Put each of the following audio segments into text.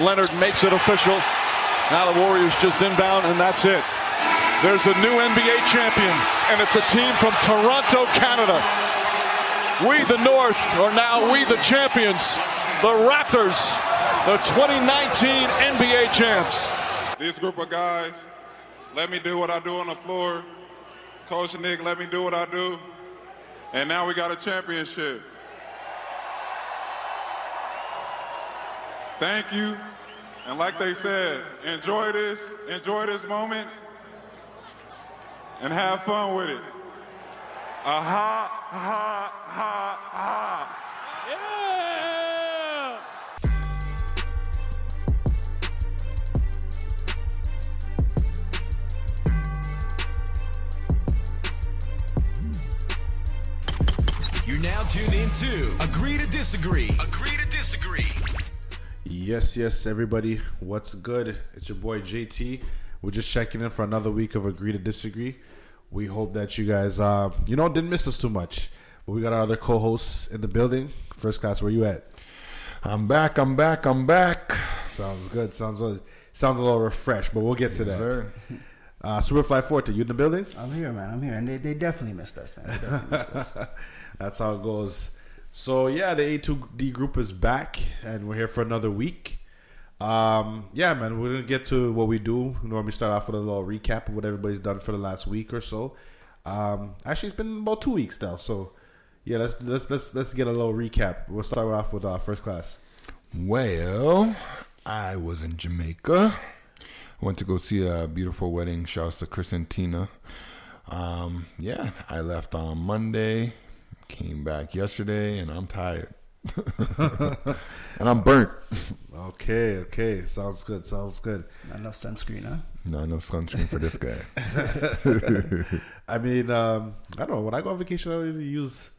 Leonard makes it official. Now the Warriors just inbound, and that's it. There's a new NBA champion, and it's a team from Toronto, Canada. We, the North, are now we, the champions. The Raptors, the 2019 NBA champs. This group of guys let me do what I do on the floor. Coach Nick let me do what I do. And now we got a championship. Thank you. And like they said, enjoy this, enjoy this moment, and have fun with it. Aha, ha, ha, ha. Yeah! You're now tuned into Agree to Disagree. Agree to Disagree. Yes, yes, everybody. What's good? It's your boy JT. We're just checking in for another week of Agree to Disagree. We hope that you guys, uh, you know, didn't miss us too much. But we got our other co-hosts in the building. First class, where you at? I'm back. I'm back. I'm back. Sounds good. Sounds a, sounds a little refreshed, but we'll get to that. sir. Uh, Superfly Forte, you in the building? I'm here, man. I'm here, and they, they definitely missed us, man. They definitely missed us. That's how it goes. So yeah, the A2D group is back, and we're here for another week. Um, yeah, man, we're gonna get to what we do. We normally start off with a little recap of what everybody's done for the last week or so. Um, actually, it's been about two weeks now, so yeah, let's let's let's let's get a little recap. We'll start off with uh, first class. Well, I was in Jamaica. I went to go see a beautiful wedding. Shouts to Chris and Tina. Um, yeah, I left on Monday. Came back yesterday, and I'm tired. and I'm burnt. Okay, okay, sounds good, sounds good. Not enough sunscreen, huh? No, no sunscreen for this guy. I mean, um, I don't know. When I go on vacation, I don't really use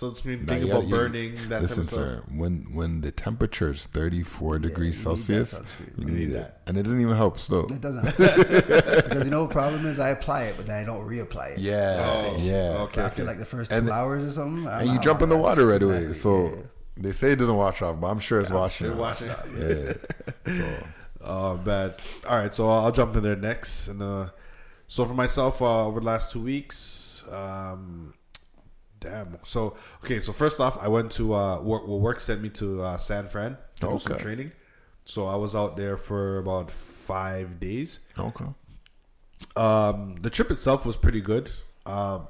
sunscreen. Nah, Think you about gotta- you- burning that Listen, type of stuff. sir. When when the temperature is 34 degrees you need Celsius, sunscreen. you You need need it, and it doesn't even help. Slow. It doesn't. because you know the problem is? I apply it, but then I don't reapply it. Yeah, Oh, yeah. okay. So after like the first two And- hours or something, I'm and you jump in the water right away. Exactly, So yeah. they say it doesn't wash off, but I'm sure it's washing. off. Watch it. Yeah. So Oh, bad. All right, so I'll jump in there next. And uh, so for myself, uh, over the last two weeks, um, damn. So okay, so first off, I went to uh, work. Well, work sent me to uh, San Fran to do some training. So I was out there for about five days. okay. Um, the trip itself was pretty good. Um,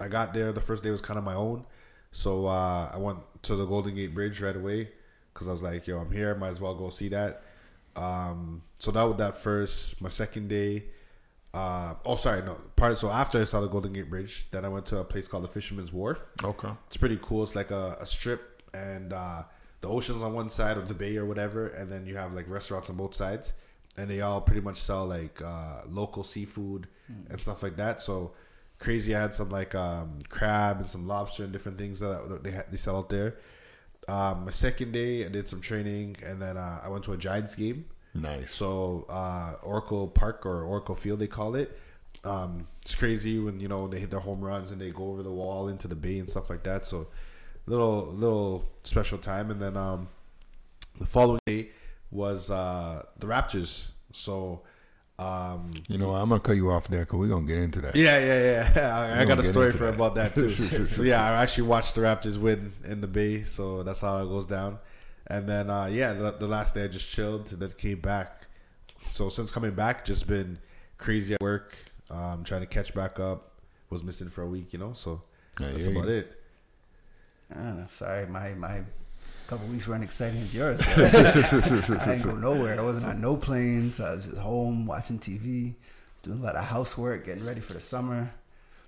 I got there. The first day was kind of my own, so uh, I went to the Golden Gate Bridge right away because I was like, "Yo, I'm here. Might as well go see that." Um, so that was that first. My second day. Uh, oh, sorry, no. Part so after I saw the Golden Gate Bridge, then I went to a place called the Fisherman's Wharf. Okay. It's pretty cool. It's like a, a strip, and uh, the ocean's on one side of the bay or whatever, and then you have like restaurants on both sides, and they all pretty much sell like uh, local seafood and stuff like that. So crazy! I had some like um, crab and some lobster and different things that that they ha- they sell out there. Um, my second day, I did some training, and then uh, I went to a Giants game. Nice. So uh, Oracle Park or Oracle Field, they call it. Um, it's crazy when you know they hit their home runs and they go over the wall into the bay and stuff like that. So little little special time. And then um, the following day was uh, the Raptors. So um, You know. I'm gonna cut you off there because we're gonna get into that. yeah, yeah, yeah. I, I got a story for that. about that too. so yeah, I actually watched the Raptors win in the Bay, so that's how it goes down. And then uh, yeah, the, the last day I just chilled and then came back. So since coming back, just been crazy at work, um, trying to catch back up. Was missing for a week, you know. So I that's hear you. about it. I don't know. Sorry, my my couple weeks weren't exciting as yours. I didn't go nowhere. I wasn't on no planes. I was just home watching TV, doing a lot of housework, getting ready for the summer.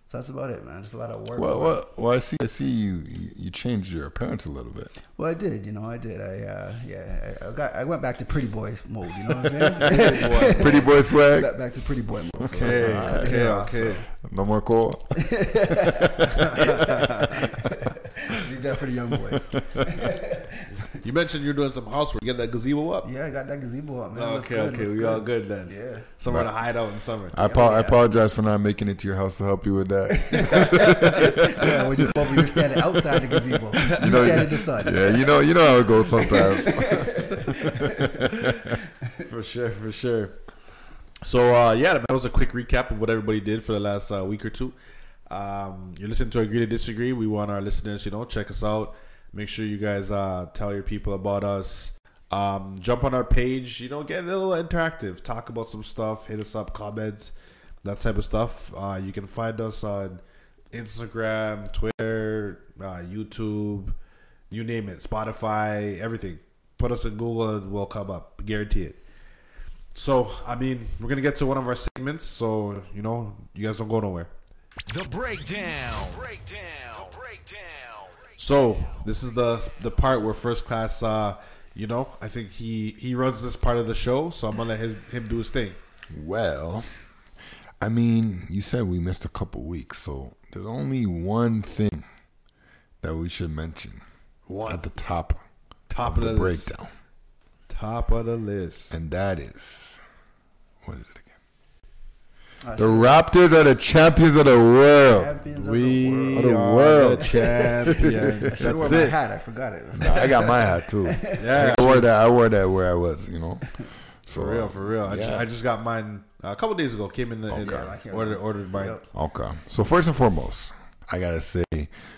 So that's about it, man. Just a lot of work. Well, well, well, I see. I see you. You, you changed your appearance a little bit. Well, I did. You know, I did. I uh, yeah, I, I got. I went back to pretty boy mode. You know what I'm saying? Pretty boy swag. Got back to pretty boy mode. So, Okay, uh, cut okay, off, okay. No more coal. so Leave that for the young boys. You mentioned you're doing some housework. Get that gazebo up. Yeah, I got that gazebo up, man. It looks okay, good, okay, looks we all good then. Yeah. Somewhere to hide out in summer. I, apo- I yeah. apologize for not making it to your house to help you with that. Yeah, when you both you're standing outside the gazebo, you know, stand in the sun. yeah, you know, you know how it goes sometimes. for sure, for sure. So uh, yeah, that was a quick recap of what everybody did for the last uh, week or two. Um, you're listening to Agree to Disagree. We want our listeners, you know, check us out. Make sure you guys uh, tell your people about us. Um, jump on our page, you know, get a little interactive. Talk about some stuff. Hit us up, comments, that type of stuff. Uh, you can find us on Instagram, Twitter, uh, YouTube, you name it, Spotify, everything. Put us in Google and we'll come up. Guarantee it. So, I mean, we're gonna get to one of our segments. So, you know, you guys don't go nowhere. The breakdown. Breakdown. Breakdown. So, this is the the part where first class. Uh, you know, I think he he runs this part of the show. So I'm gonna let his, him do his thing. Well, I mean, you said we missed a couple weeks, so there's only one thing that we should mention One. at the top, Top of of the, the list. breakdown, Top of the list. and that is what is it again? The Raptors are the champions of the world. champions of we the world. Of the are world. the champions. Should wear That's my it. hat. I forgot it. Nah, I got my hat too. Yeah, I wore that. I wore that where I was, you know. So, For real, for real. I, just, yeah. I just got mine uh, a couple days ago. Came in the in, Okay. I can't ordered ordered mine. Yep. Okay. So first and foremost, I gotta say,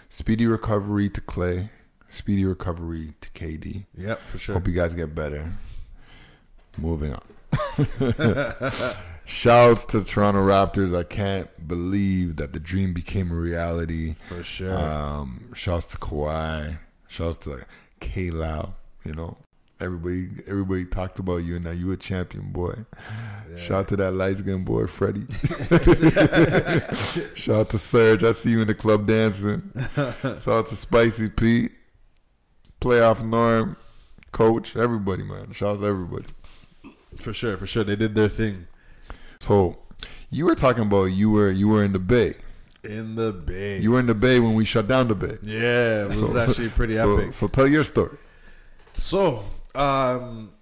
speedy recovery to Clay, speedy recovery to KD. Yep, for sure. Hope you guys get better. Moving on. Shouts to Toronto Raptors. I can't believe that the dream became a reality. For sure. Um, shouts to Kawhi. Shouts to K Lau. You know, everybody everybody talked about you, and now you a champion, boy. Shout out to that light skinned boy, Freddie. Shout out to Serge. I see you in the club dancing. Shout out to Spicy Pete, playoff Norm, Coach, everybody, man. Shout out to everybody. for sure, for sure. They did their thing So, you were talking about you were you were in the Bay. in the bay. You were in the Bay when we shut down the Bay. yeah, it was So- actually pretty so, epic. So tell your story. So, um,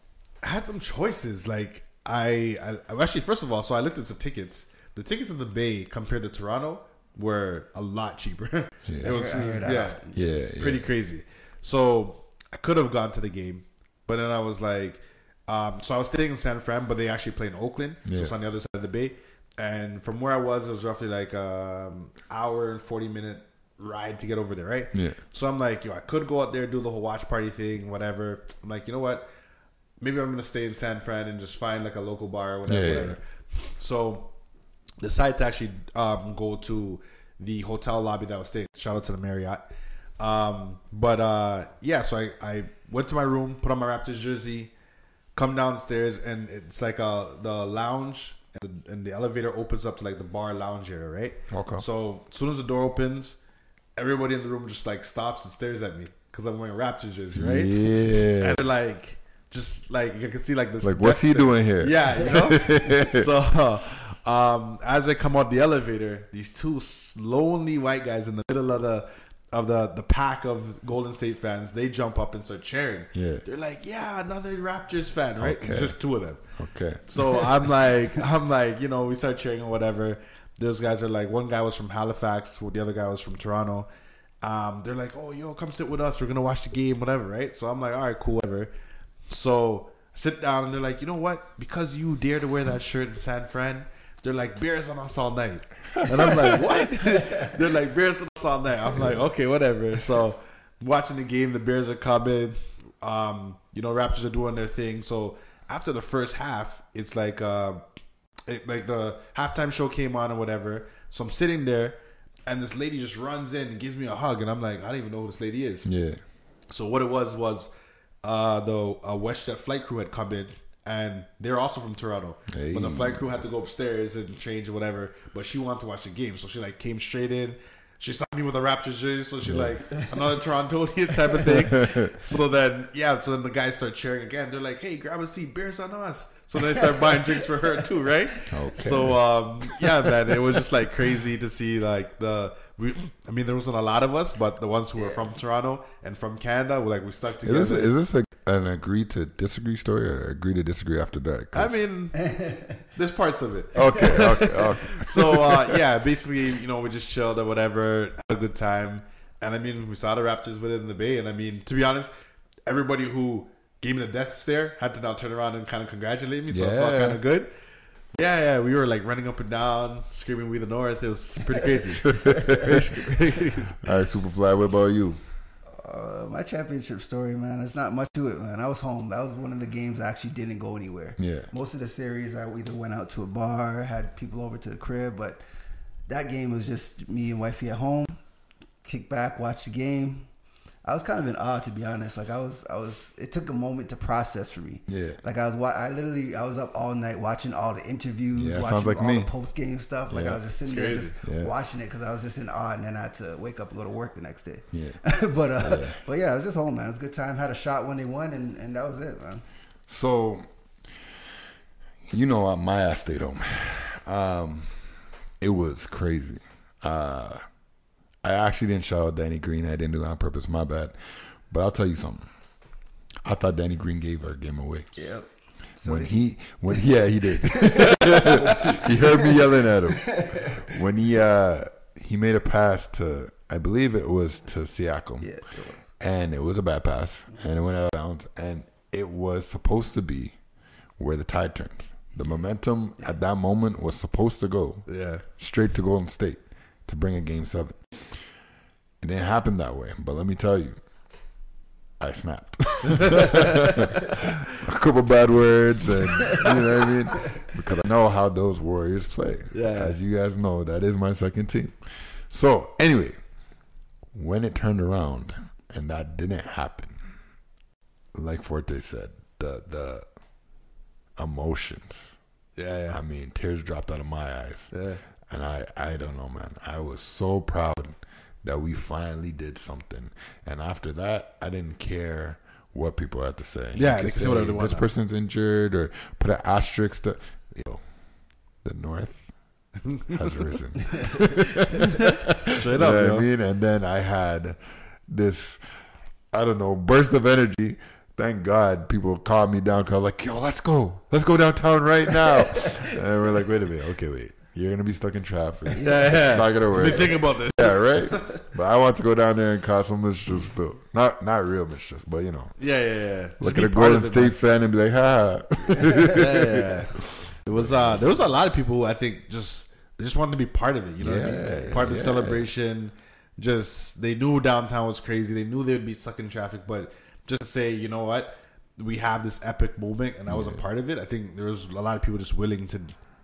I had some choices. Like, I, I actually, first of all, so I looked at the tickets. The tickets in the Bay compared to Toronto were a lot cheaper. it was, I yeah. Yeah, yeah. pretty crazy. So I could have gone to the game, but then I was like, um, so I was staying in San Fran, but they actually play in Oakland, so it's on the other side of the Bay. And from where I was, it was roughly like um hour and forty minute ride to get over there, right? Yeah. So I'm like, yo, I could go out there, do the whole watch party thing, whatever. I'm like, you know what? Maybe I'm gonna stay in San Fran and just find like a local bar or whatever. Yeah, yeah, whatever. So decided to actually um, go to the hotel lobby that I was staying. Shout out to the Marriott. Um, but uh, yeah, so I, I went to my room, put on my Raptors jersey, come downstairs, and it's like uh, the lounge and the, and the elevator opens up to like the bar lounge area, right? Okay. So as soon as the door opens, everybody in the room just like stops and stares at me because I'm wearing Raptors jersey, right? Yeah. And they're like, just like you can see like this. Like, what's he doing here? Yeah, you know. so, um, as I come out the elevator, these two lonely white guys in the middle of the of the the pack of Golden State fans, they jump up and start cheering. Yeah. they're like, "Yeah, another Raptors fan!" Right? Okay. It's just two of them. Okay. So I'm like, I'm like, you know, we start cheering or whatever. Those guys are like, one guy was from Halifax, well, the other guy was from Toronto. Um, they're like, oh, yo, come sit with us. We're gonna watch the game, whatever, right? So I'm like, all right, cool, whatever. So I sit down and they're like, you know what? Because you dare to wear that shirt in San Fran, they're like, bears on us all night. And I'm like, what? they're like, bears on night. I'm like, okay, whatever. So watching the game, the Bears are coming. Um, you know, Raptors are doing their thing. So after the first half, it's like uh, it, like the halftime show came on or whatever. So I'm sitting there, and this lady just runs in and gives me a hug, and I'm like, I don't even know who this lady is. Yeah. So what it was was uh, the uh, WestJet flight crew had come in, and they're also from Toronto. Hey. But the flight crew had to go upstairs and change or whatever. But she wanted to watch the game, so she like came straight in. She saw me with a Raptors jersey, so she's like another Torontonian type of thing. so then, yeah, so then the guys start cheering again. They're like, "Hey, grab a seat, beers on us." So they start buying drinks for her too, right? Okay. So um, yeah, man, it was just like crazy to see like the. We, I mean, there wasn't a lot of us, but the ones who were from Toronto and from Canada, were like we stuck together. Is this is this a, an agree to disagree story or agree to disagree after that? I mean, there's parts of it. okay, okay, okay. So uh, yeah, basically, you know, we just chilled or whatever, had a good time, and I mean, we saw the Raptors with it in the Bay, and I mean, to be honest, everybody who gave me the death stare. Had to now turn around and kind of congratulate me. So it Yeah. felt kind of good. Yeah, yeah, we were like running up and down, screaming "We the North." It was pretty crazy. All right, Superfly. What about you? Uh, my championship story, man. it's not much to it, man. I was home. That was one of the games I actually didn't go anywhere. Yeah. Most of the series, I either went out to a bar, had people over to the crib, but that game was just me and wifey at home, kick back, watch the game. I was kind of in awe, to be honest. Like I was, I was. It took a moment to process for me. Yeah. Like I was, I literally, I was up all night watching all the interviews, Yeah, watching like all me. the post game stuff. Like Yeah. I was just sitting there, just Yeah. watching it because I was just in awe, and then I had to wake up and go to work the next day. Yeah. but uh, but yeah, it was just home, man. It was a good time. Had a shot when they won, and, and that was it, man. So, you know, uh, my ass stayed home. Um, it was crazy. Uh, I actually didn't shout out Danny Green. I didn't do that on purpose. My bad. But I'll tell you something. I thought Danny Green gave our game away. Yep. So when did he, when yeah, he did. he heard me yelling at him when he uh he made a pass to I believe it was to Siakam. Yeah. and it was a bad pass, and it went out of bounds, and it was supposed to be where the tide turns. The momentum at that moment was supposed to go yeah, straight to Golden State to bring a game seven. It didn't happen that way, but let me tell you, I snapped. a couple bad words, and you know what I mean, because I know how those Warriors play. Yeah. as you guys know, that is my second team. So anyway, when it turned around and that didn't happen, like Forte said, the the emotions. yeah, yeah. I mean, tears dropped out of my eyes. Yeah. And I, I don't know, man. I was so proud that we finally did something. And after that, I didn't care what people had to say. Yeah, they could say whatever they want This now. person's injured, or put an asterisk to, yo, the North has risen. Straight You up, know yo. what I mean? And then I had this, I don't know, burst of energy. Thank God people calmed me down because I was like, yo, let's go. Let's go downtown right now. and we're like, wait a minute. Okay, wait. You're going to be stuck in traffic. Yeah, yeah. It's not going to Been work. thinking about this. yeah, right? But I want to go down there and cause some mischief still. Not not real mischief, but you know. Yeah, yeah, yeah. Look Just at a Golden State fan and be like, ha. yeah, yeah. It was uh there was a lot of people who I think just they just wanted to be part of it, you know what I Yeah, mean? Part of the celebration. Just they knew downtown was crazy. They knew they'd be stuck in traffic, but just to say, you know what? We have this epic moment and I was a part of it. I think there was a lot of people just willing to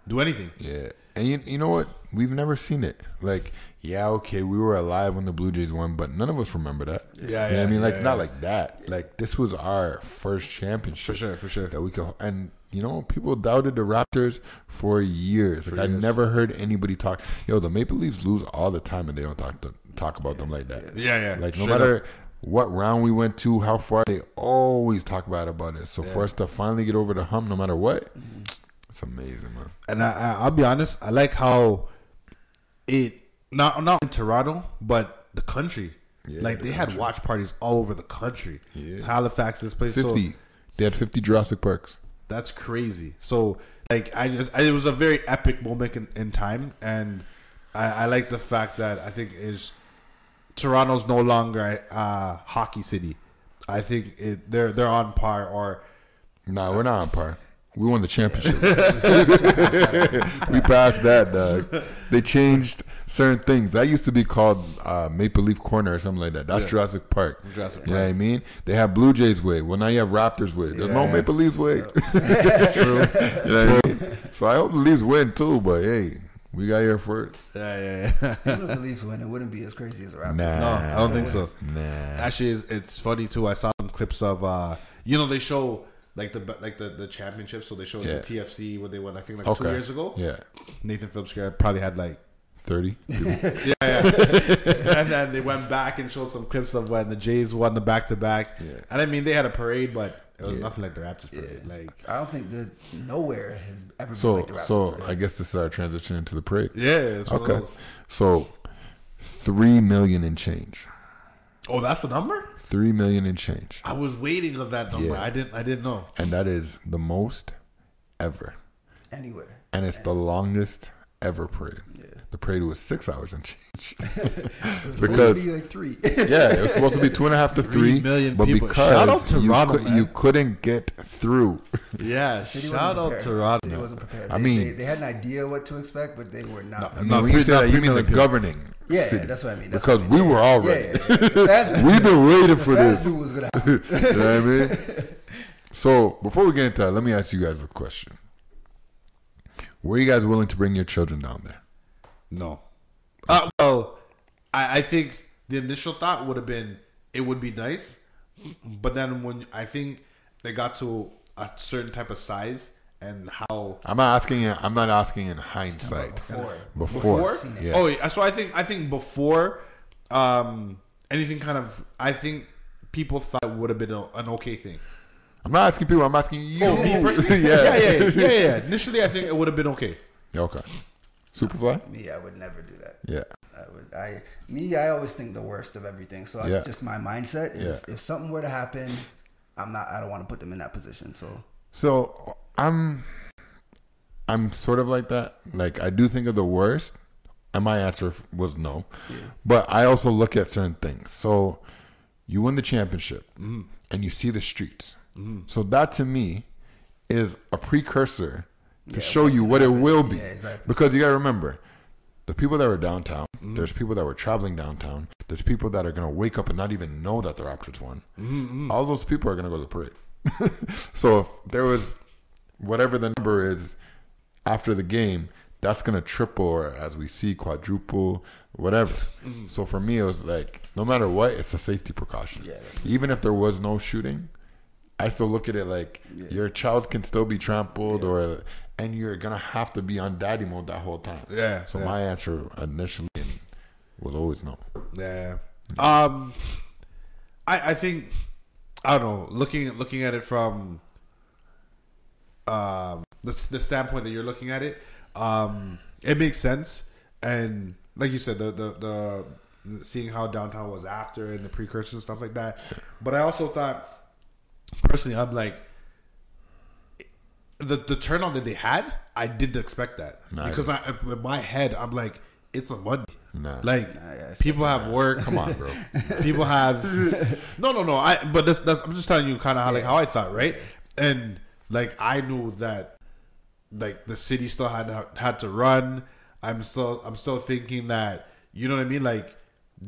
do anything. Yeah. And you, you know what? We've never seen it. Like, yeah, okay, we were alive when the Blue Jays won, but none of us remember that. Yeah, You know yeah, I mean, like yeah, not yeah. like that. Like this was our first championship For sure, for sure. that we could. And you know, people doubted the Raptors for years. Like I never heard anybody talk. Yo, the Maple Leafs lose all the time, and they don't talk to, talk about them like that. Yeah, yeah. Like no matter up. what round we went to, how far they always talk bad about it. So for us to finally get over the hump, no matter what, mm-hmm. It's amazing, man. and I, I, I'll be honest, I like how it not not in Toronto, but the country. Yeah, like the they had watch parties all over the country. Yeah. Halifax, this place. So Fifty. they had fifty Jurassic Parks. that's crazy. So like I just I, it was a very epic moment in, in time, and I, I like the fact that I think is Toronto's no longer a uh, hockey city. I think it, they're they're on par or Nah, we're not on par. We won the championship. we passed that, dog. They changed certain things. That used to be called uh, Maple Leaf Corner or something like that. That's Jurassic Park. Jurassic You know what I mean? They have Blue Jays way. Well, now you have Raptors way. There's no Maple Leafs way. True. You know what I mean? So I hope the Leafs win too, but hey, we got here first. yeah yeah yeah. Even if the Leafs win, it wouldn't be as crazy as the Raptors. Nah. no, I don't think so. Nah. Actually, it's, it's funny too. I saw some clips of uh, you know, they show like the like the the championship. So they showed Yeah. the TFC where they won. I think like Okay. two years ago. Yeah. Nathan Phillips probably had like 30. yeah, yeah. and then they went back and showed some clips of when the Jays won the back to back. Yeah. And I mean, they had a parade, but it was Yeah. nothing like the Raptors parade. Like, I don't think that nowhere has ever been So, like the Raptors. so I guess this is our transition into the parade. yeah, it's Okay. So, three million in change. Oh, that's the number. Three million in change, I was waiting for that number. Yeah. I didn't. I didn't know. and that is the most ever, anywhere. and it's the longest ever parade. The parade was six hours and change. Because because be like three. yeah, it was supposed to be two and a half to Three three, million but people. because Shout out you, Toronto, cou- man. you couldn't get through. Yeah, shout wasn't out prepared. Toronto. City wasn't prepared. I They- mean- they, they had an idea what to expect, but they were not. I mean, No, when you say not that, you mean the people. governing yeah, yeah, that's what I mean. That's because what I we were all ready. yeah, yeah. The We've been waiting for fans this. knew was gonna happen. you know what I mean? So before we get into that, let me ask you guys a question. Were you guys willing to bring your children down there? No. Uh, well, I, I think the initial thought would have been it would be nice, but then when I think they got to a certain type of size and how I'm not asking. I'm not asking in hindsight. Before. Before, before, yeah. oh, yeah, so I think I think before um, anything kind of I think people thought it would have been a, an okay thing. I'm not asking people. I'm asking you. Oh, me personally? yeah. yeah, yeah, yeah, yeah, yeah. Initially, I think it would have been okay. Okay. Superfly. Uh, me, I would never do that. Yeah. I would. I me. I always think the worst of everything. So that's Yeah. just my mindset. Is Yeah. if something were to happen, I'm not. I don't want to put them in that position. So So I'm I'm sort of like that. Like I do think of the worst, and my answer was no. But I also look at certain things. So you win the championship, mm-hmm. and you see the streets. Mm-hmm. So that to me is a precursor to show you what it will be. Yeah, exactly. Because you got to remember, the people that were downtown, there's people that were traveling downtown, there's people that are going to wake up and not even know that the Raptors won. All those people are going to go to the parade. so if there was whatever the number is after the game, that's going to triple or as we see quadruple, whatever. So for me, it was like, no matter what, it's a safety precaution. Yeah, Even if there was no shooting, I still look at it like your child can still be trampled or and you're gonna have to be on daddy mode that whole time. Yeah, So yeah. my answer initially was always no. Yeah. Um, I I think I don't know. Looking looking at it from um the the standpoint that you're looking at it, um, it makes sense. And like you said, the the the, the seeing how downtown was after and the precursors and stuff like that. But I also thought personally, I'm like the the turn on that they had, I didn't expect that Nah, because I in my head I'm like it's a Monday. Nah. Like yeah, people have work. Come on, bro. People have no, no, no. I but that's, that's I'm just telling you kind of how like how I thought, right? And like I knew that like the city still had to, had to run. I'm still I'm still thinking that you know what I mean, like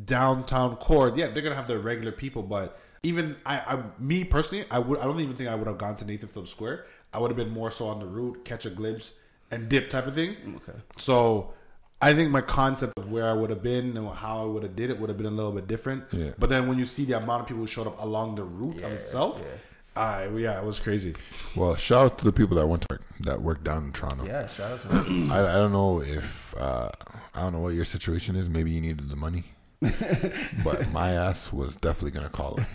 downtown core. Yeah, they're gonna have their regular people, but even I, I me personally, I would I don't even think I would have gone to Nathan Phillips Square. I would have been more so on the route, catch a glimpse, and dip type of thing. Okay. So I think my concept of where I would have been and how I would have did it would have been a little bit different. Yeah. But then when you see the amount of people who showed up along the route Yeah, itself, yeah. I yeah, it was crazy. Well, shout out to the people that went to that worked down in Toronto. yeah, shout out to them. I, I don't know if uh, I don't know what your situation is. Maybe you needed the money, but my ass was definitely gonna call it.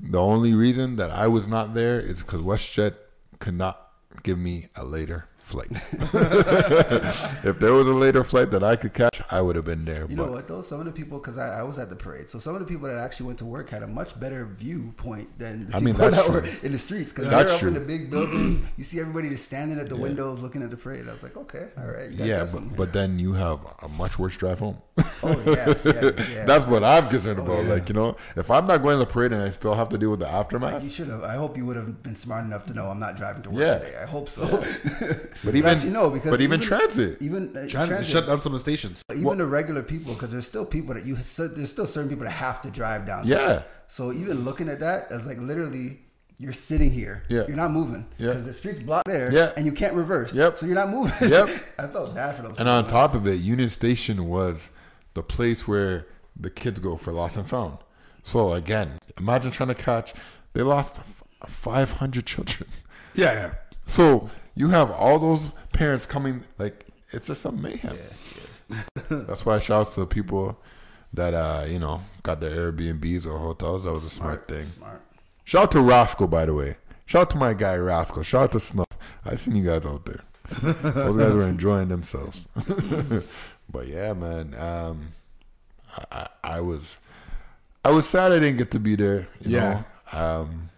The only reason that I was not there is because WestJet could not give me a later flight. if there was a later flight that I could catch, I would have been there. You but know what though? Some of the people, because I, I was at the parade, so some of the people that actually went to work had a much better viewpoint than the I people mean, that's that true. were in the streets. Because they're up in the big buildings, you see everybody just standing at the windows looking at the parade. I was like, okay, all right, yeah, but, but then you have a much worse drive home. oh yeah, yeah, yeah. That's what I'm concerned oh, about. yeah. Like you know, if I'm not going to the parade and I still have to deal with the aftermath, You should have. I hope you would have been smart enough to know I'm not driving to work Yeah. today. I hope so. But even- actually, no, because but even transit. even uh, Trying to transit, shut down some of the stations. even the regular people, because there's still people that you there's still certain people that have to drive down. Yeah. So even looking at that, as like literally, you're sitting here. Yeah. You're not moving. Yeah. Because the street's blocked there. Yeah. And you can't reverse. Yep. So you're not moving. Yep. I felt bad for those. And on top of it, Union Station was the place where the kids go for lost and found. So again, imagine trying to catch. They lost 500 children. Yeah, yeah. So you have all those parents coming. Like it's just a mayhem. That's why shouts to the people that uh, you know got their Airbnbs or hotels. That was a smart, thing. Smart. Shout out to Rascal, by the way. Shout out to my guy Rascal. Shout out to Snuff. I seen you guys out there. Those guys were enjoying themselves. but yeah, man. Um, I, I, I was, I was sad I didn't get to be there. You Yeah. Know? Um,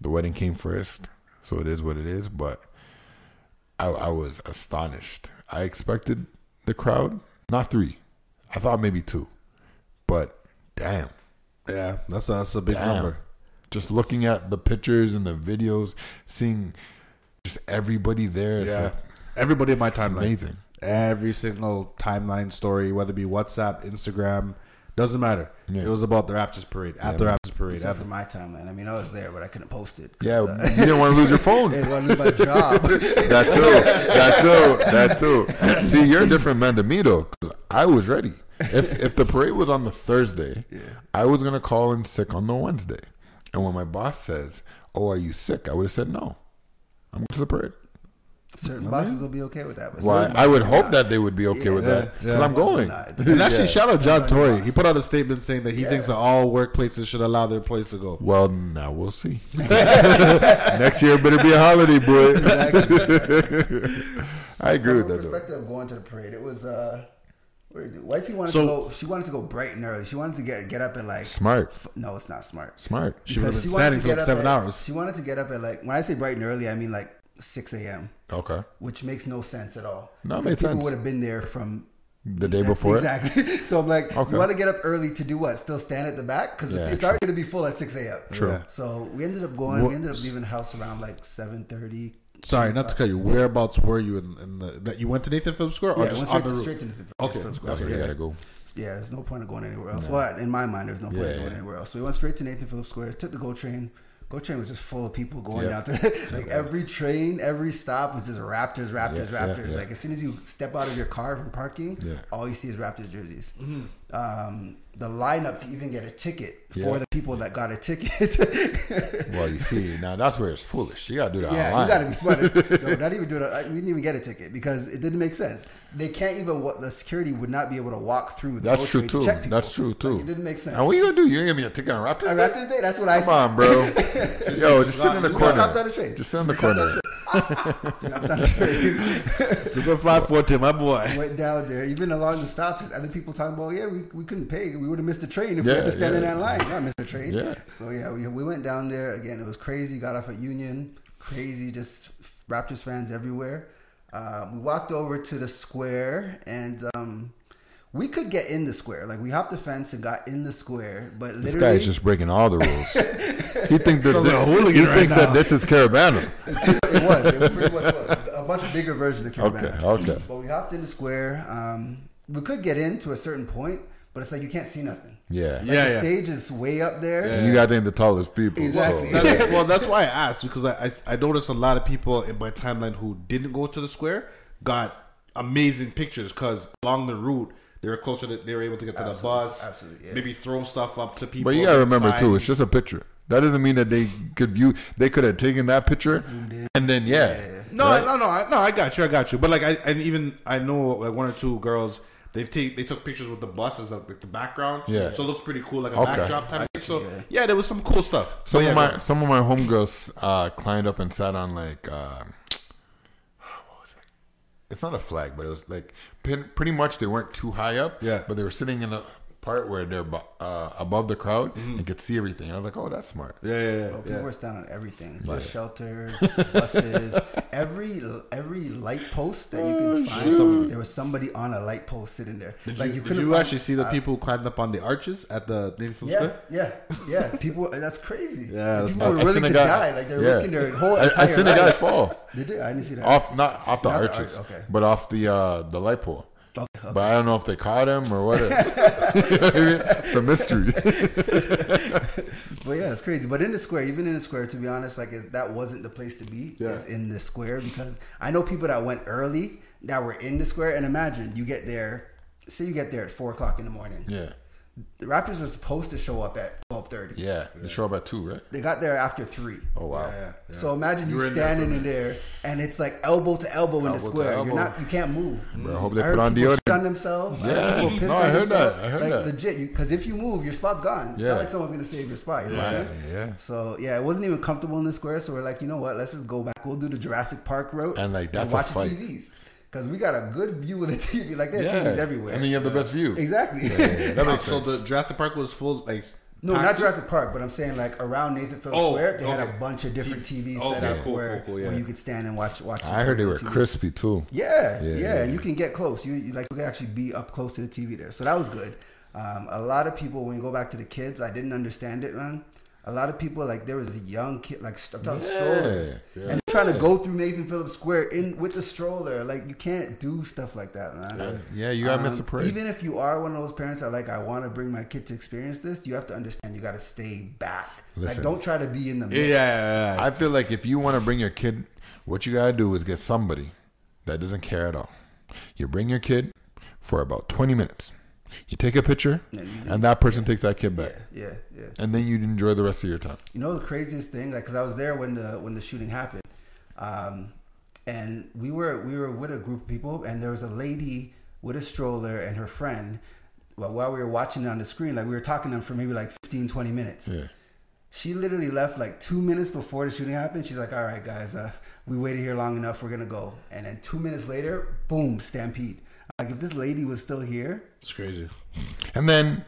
the wedding came first, so it is what it is. But I, I was astonished. I expected the crowd, not three. I thought maybe two, but damn, Yeah, that's a, that's a big damn. number. Just looking at the pictures and the videos, seeing just everybody there, Yeah, like, everybody in my timeline. amazing. Every single timeline story, whether it be WhatsApp, Instagram, doesn't matter. Yeah. It was about the Raptors parade at Yeah, the man. Raptors parade. Except At for my timeline. I mean, I was there, but I couldn't post it. Yeah, uh, you didn't want to lose your phone. I didn't want to lose my job. that too. That too. That too. See, you're a different man to me though. 'cause I was ready. If if the parade was on the Thursday, I was gonna call in sick on the Wednesday. And when my boss says, "Oh, are you sick?" I would have said no. I'm going to the parade. Certain bosses will be okay with that. But Why? certain I would hope not. that they would be okay Yeah, with yeah, that because yeah. I'm going. And actually, Yeah. shout out John That's Tory. He put out a statement saying that he thinks that all workplaces should allow their employees to go. Well, now we'll see. Next year better be a holiday, boy. I agree From with a that though. perspective of going to the parade, it was uh, what did you do? Wifey wanted So- to go. She wanted to go bright and early. She wanted to get get up at like. Smart, f- No, it's not smart. smart. She would've Because been wanted standing to for get like up seven at- hours. She wanted to get up at like when I say bright and early, I mean like six a.m., Okay, which makes no sense at all. No, it Because makes people sense. would have been there from the day before. Exactly. So I'm like, Okay. you want to get up early to do what? Still stand at the back because Yeah, it's true. already going to be full at 6 a.m. True. Yeah. So we ended up going. What- we ended up leaving the house around like 7:30. Sorry, not to cut you. Whereabouts were you in, in the that you went to Nathan Phillips Square or Yeah, just went on straight, the to, route? straight to the Okay, Phillips That's where yeah. gotta go. Yeah, there's no point of going anywhere else. Well, in my mind, there's no point Yeah, of going yeah. anywhere else. So we went straight to Nathan Phillips Square. Took the GO train. GO train was just full of people going Yeah. down to like every train, every stop was just Raptors, Raptors, Yeah, yeah, Raptors. yeah. Like as soon as you step out of your car from parking, Yeah. all you see is Raptors jerseys. Mm-hmm. Um, the lineup to even get a ticket for Yeah. the people that got a ticket. Well, you see, now that's where it's foolish. You gotta do that Yeah, online. you gotta be smart. no, not even do it. We didn't even get a ticket because it didn't make sense. They can't even. What the security would not be able to walk through. The That's true train to too. check people. That's true too. Like, it didn't make sense. And what you gonna do? You ain't gonna be a ticket on Raptors? On Day? Raptors Day, that's what I Come said. on, bro. Yo, just sit in the Just corner. hop the train. Just sit in the corner. So I'm down the train. Super five fourteen, my boy. Went down there. Even along the stops, there's other people talking about, yeah, we, we couldn't pay. We would have missed the train if we had to stand in that line. Not missed the train. Yeah. So yeah, we, we went down there again. It was crazy. Got off at Union. Crazy, just Raptors fans everywhere. Uh, we walked over to the square and. um we could get in the square, like we hopped the fence and got in the square, but This literally, guy is just breaking all the rules. he think that Sounds like he right thinks now. that this is Caribana. it was. It pretty much was a much bigger version of Caribana. Okay, okay. But we hopped in the square. Um, we could get in to a certain point, but it's like you can't see nothing. Yeah. Like Yeah, the yeah. stage is way up there. And you got to think the tallest people. Exactly. so- That's, well, that's why I asked because I, I, I noticed a lot of people in my timeline who didn't go to the square got amazing pictures because along the route they were closer to they were able to get to the bus, absolutely, yeah. maybe throw stuff up to people. But you gotta remember sign. too, it's just a picture. That doesn't mean that they could view. They could have taken that picture and then yeah, No, right? no, no, I, no. I got you. I got you. But like, I and even I know like one or two girls. They've take they took pictures with the bus as like the background. Yeah. So it looks pretty cool, like a Okay. backdrop type. Of thing. So yeah. there was some cool stuff. Some yeah, of my some of my homegirls uh, climbed up and sat on like uh, what was it? It's not a flag, but it was like pretty much they weren't too high up. Yeah. but they were sitting in a part where they're uh, above the crowd Mm-hmm. and could see everything. I was like, oh, that's smart. Yeah, yeah, yeah. Bro, people yeah. were standing on everything: bus shelters, buses, every every light post that you can find. There was somebody on a light post sitting there. Did like you, did you actually see the uh, people who climbed up on the arches at the Nathan Yeah, yeah, yeah. People, that's crazy. Yeah, that's people were I- I willing to guy- die. Like they're yeah. risking their whole I, entire I seen a guy life. fall Did they? I didn't see that. off, not off the Not the arches, arch, okay. but off the uh, the light pole. Okay, okay. But I don't know if they caught him or what. it's a mystery. But yeah, it's crazy. But in the square, even in the square, to be honest, like it, that wasn't the place to be. Yeah. In the square because I know people that went early that were in the square. And imagine you get there, say you get there at four o'clock in the morning. yeah, The Raptors were supposed to show up at twelve thirty. yeah. They show up at two, right? They got there after three. Oh wow. Yeah, yeah. So imagine You you, were in there standing in there and it's like elbow to elbow in the square. You're not, you can't move. Bro, I mm. hope they I heard put on people deodorant. shit on themselves. I heard Yeah. people pissed No, I heard themselves. that. I heard like, that. Legit, because if you move, your spot's gone. It's Yeah. not like someone's gonna save your spot. You know what I'm Yeah, saying? yeah. So yeah, it wasn't even comfortable in the square. So we're like, you know what? Let's just go back. We'll do the Jurassic Park route And, like, that's a watch fight. the TVs because we got a good view of the TV. Like there are Yeah, TVs everywhere. and then you have the best view. exactly. Yeah, that makes so sense. the Jurassic Park was full, like No, not packed- Jurassic Park, but I'm saying like around Nathan Phillips Oh, Square, they had a bunch of different TVs okay, set up cool, where, cool, cool, yeah. where you could stand and watch watch. I heard they were TV. crispy too. Yeah, Yeah, yeah, yeah, and you can get close. You, you like you can actually be up close to the TV there, so that was good. Um, a lot of people, when you go back to the kids, I didn't understand it, man. A lot of people, like there was a young kid, like st- I'm talking Yeah, strollers, yeah. and they're trying to go through Nathan Phillips Square in with the stroller. Like you can't do stuff like that, man. Yeah, you gotta miss the um, parade. Even if you are one of those parents that like, I want to bring my kid to experience this, you have to understand you got to stay back. Listen. like, don't try to be in the Yeah, mix. yeah, yeah, yeah. I feel like if you want to bring your kid, what you gotta do is get somebody that doesn't care at all. You bring your kid for about twenty minutes. You take a picture, And and that person takes that kid yeah, back, yeah, yeah. and then you enjoy the rest of your time. You know the craziest thing, like, cause I was there when the when the shooting happened, um, and we were we were with a group of people, and there was a lady with a stroller and her friend. Well, while we were watching it on the screen, like we were talking to them for maybe like 15, 20 minutes. Yeah. She literally left like two minutes before the shooting happened. She's like, "All right, guys, uh, we waited here long enough. We're gonna go." And then two minutes later, boom, stampede. Like if this lady was still here, It's crazy. And then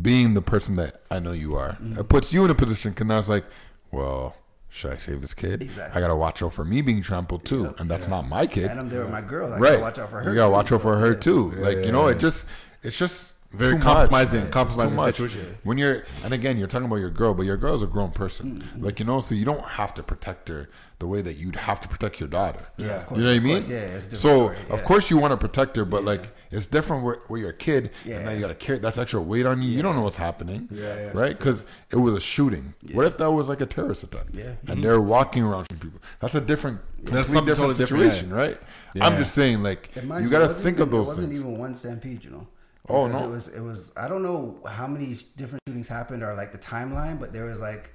being the person that I know you are, Mm-hmm. it puts you in a position because now it's like, well, should I save this kid? Exactly. I gotta watch out for me being trampled too, and that's not my kid. and I'm there with my girl. I right? gotta watch out for her. You gotta too, watch out for her yeah. too. like you know, it just it's just Very too compromising- It's compromising much. situation. When you're and again, you're talking about your girl, but your girl's a grown person. Mm-hmm. Like you know, so you don't have to protect her the way that you'd have to protect your daughter. Yeah, of course, you know what I mean. course. Yeah, different so story, of course you want to protect her, but like it's different where, where you're a kid, and now you got to carry that's extra weight on you. You don't know what's happening, Yeah, yeah. right? Because it was a shooting. What if that was like a terrorist attack? Yeah. and they're walking around shooting people. That's a different, That's something different totally different, situation, yeah. right? Yeah. I'm just saying, like you got to think of those It wasn't things. even one stampede, you know. Oh, no. It was. It was. I don't know how many different shootings happened or like the timeline, but there was like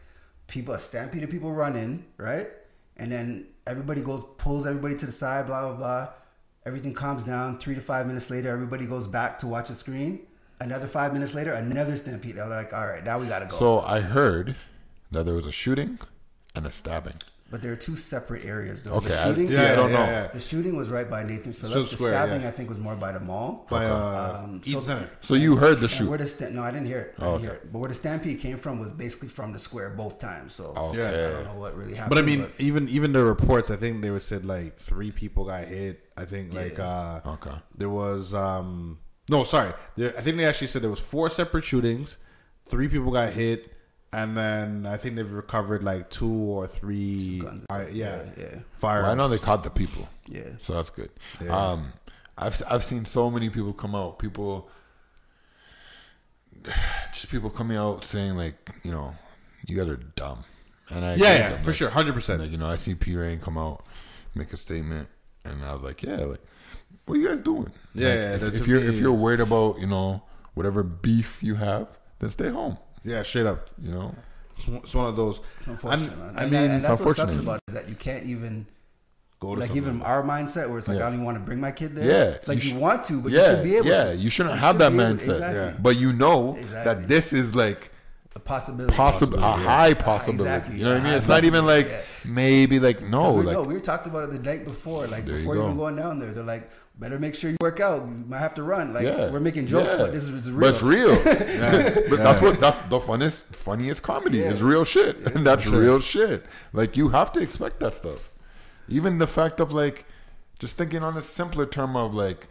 people, a stampede of people running right, and then everybody goes pulls everybody to the side, blah blah blah. Everything calms down. Three to five minutes later, everybody goes back to watch a screen. Another five minutes later, another stampede. They're like, all right, now we gotta go. So I heard that there was a shooting and a stabbing. But there are two separate areas, though. Okay, the I- shooting, yeah, I don't know. yeah. The shooting was right by Nathan Phillips. The Square, stabbing, yeah. I think, was more by the mall. By uh, Um, so- Center. So you heard the And where shoot. the sta- no, I didn't hear it. I Oh, didn't hear it. But where the stampede came from was basically from the square both times. So Okay. I don't know what really happened. But I mean, even even the reports, I think they were said like three people got hit. I think like uh, Okay. there was um no sorry, there, I think they actually said there was four separate shootings, three people got hit, and then I think they've recovered like two or three. guns. uh, yeah, Yeah, yeah. fire. Well, I know they caught the people. yeah, So that's good. Um, I've I've seen so many people come out. People, just people coming out saying like, you know, you guys are dumb. And I Yeah, yeah, them. for Like- sure, hundred percent. Like you know, I see P Reign come out, make a statement, and I was like, yeah, like, what are you guys doing? Yeah, Like, yeah, if, if you're me- if you're worried about you know whatever beef you have, then stay home. Yeah, straight up. You know, It's one- It's one of those. it's unfortunate. I'm- man. I mean, and it's that's what sucks about it is that you can't even. go to Like something. even our mindset, where it's like Yeah. I don't even want to bring my kid there. Yeah, it's like you you, sh- want to, but yeah, you should be able to yeah, to. you shouldn't You have should that be mindset. exactly. Yeah. But you know Exactly. that this is like A possibility. possible, a high possibility. Exactly. You know what I mean? It's not even like possibility, maybe like no, we, like no, we were talked about it the night before. Like There you before go. even going down there, they're like, better make sure you work out. You might have to run. Like yeah, we're making jokes, yeah. but this is it's real. But it's real. But that's what that's the funnest, funniest comedy Yeah. is real shit, and that's sure. real shit. Like you have to expect that stuff. Even the fact of like, just thinking on a simpler term of like,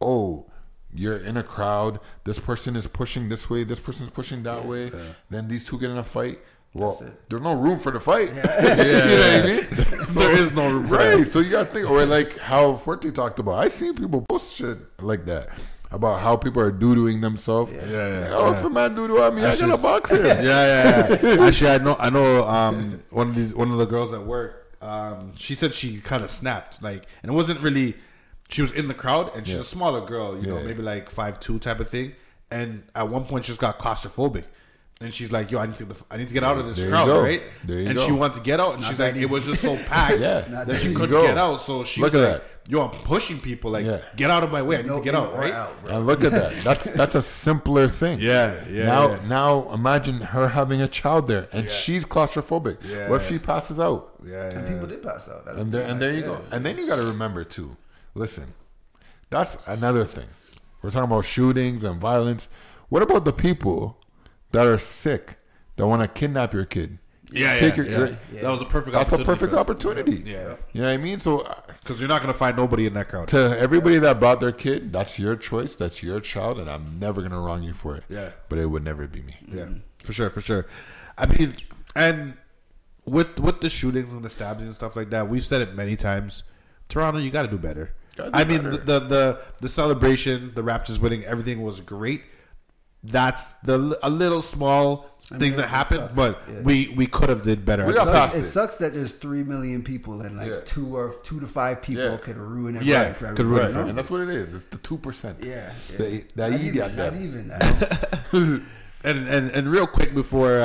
oh, you're in a crowd. This person is pushing this way. This person's pushing that way. Then these two get in a fight. Well, there's no room for the fight. you know what I mean? There is no room for right. that. So you got to think, or like how Forte talked about. I seen people post shit like that about how people are doo-dooing themselves. Yeah, yeah, Oh, yeah. if a man doo-doo at me, I, Actually- gotta box him. yeah, yeah, yeah. Actually, I know, I know. Um, one of these, one of the girls at work, um, she said she kind of snapped, like, and it wasn't really. She was in the crowd, and she's Yeah. a smaller girl, you know, Yeah. maybe like five two type of thing. And at one point, she just got claustrophobic, and she's like, "Yo, I need to, get the- I need to get out of this There you crowd, go. right?" There you and go. she wanted to get out, and she's that like, "It was just so packed Yeah. That that she couldn't get out." So she Look was at like, that. "Yo, I'm pushing people, like, Yeah. get out of my way. I need no to get out, or right?" out. And look at that. That's that's a simpler thing. Yeah, yeah, Now, yeah. now imagine her having a child there, and she's claustrophobic. Yeah. What if she passes out? Yeah, And people did pass out. That's And there, and there you go. And then you got to remember too. Listen, that's another thing. We're talking about shootings and violence. What about the people that are sick that want to kidnap your kid. Yeah, Take yeah, your- yeah. your- That was a perfect. That's a opportunity perfect opportunity. Yeah, You know what I mean? So uh, because you're not gonna find nobody in that crowd. to everybody that brought their kid, that's your choice. That's your child, and I'm never gonna wrong you for it. Yeah. but it would never be me. Yeah, for sure, for sure. I mean, and with with the shootings and the stabbings and stuff like that, we've said it many times. Toronto, you got to do better. Do I mean, better. the, the the the celebration, the Raptors winning, everything was great. That's the a little small I thing mean, that happened, sucks. but Yeah. we we could have did better. We As got a past team. It it. sucks that there's three million people and like Yeah. two or two to five people Yeah. could ruin it Yeah, for could ruin it you for know? And that's what it is. It's the two percent. Yeah, yeah. The- that not even, not that. even. I and and and real quick before,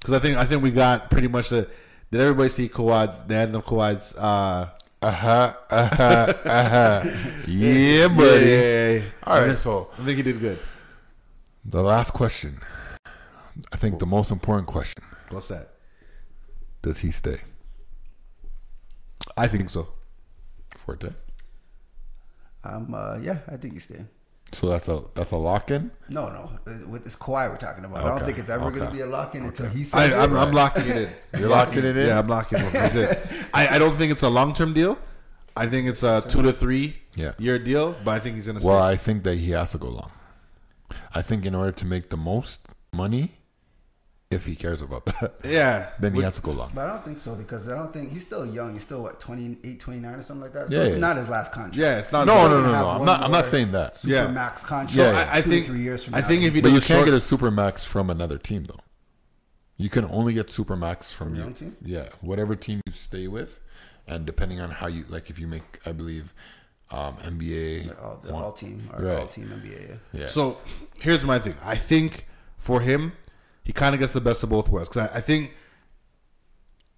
because I think I think we got pretty much the. Did everybody see Kawhi's the end of Kawhi's? Uh, Uh huh. Uh huh. Uh huh. Yeah, buddy. yeah, yeah, yeah. All I right. So I think he did good. The last question, I think the most important question: What's that? Does he stay? I think so. Forte. Um, uh, yeah, I think he's staying. So that's a that's a lock in. No, no, uh, with this Kawhi we're talking about. I don't Okay, think it's ever going to be a lock in until he says I, it. I'm, I'm locking it in. You're locking it in? Yeah, I'm locking it. That's it. I, I don't think it's a long term deal. I think it's a two to three Yeah. year deal, but I think he's gonna. Well. I think that he has to go long. I think in order to make the most money, if he cares about that, yeah. then he With- has to go long. But I don't think so because I don't think he's still young. He's still what 28, 29 or something like that. So Yeah, it's yeah. not his last contract. Yeah, it's not- No, He's no, no, no. I'm not. I'm not saying that. Super Yeah. max contract. Yeah, I, I think three years from I now. think if he But you can't short, get a super max from another team though. You can only get super max from, From your own team? Yeah, whatever team you stay with, and depending on how you like, if you make, I believe, um, NBA. Like all, the one- all team or Right. all team NBA. Yeah. Yeah. So here's my thing. I think for him, he kind of gets the best of both worlds because I, I think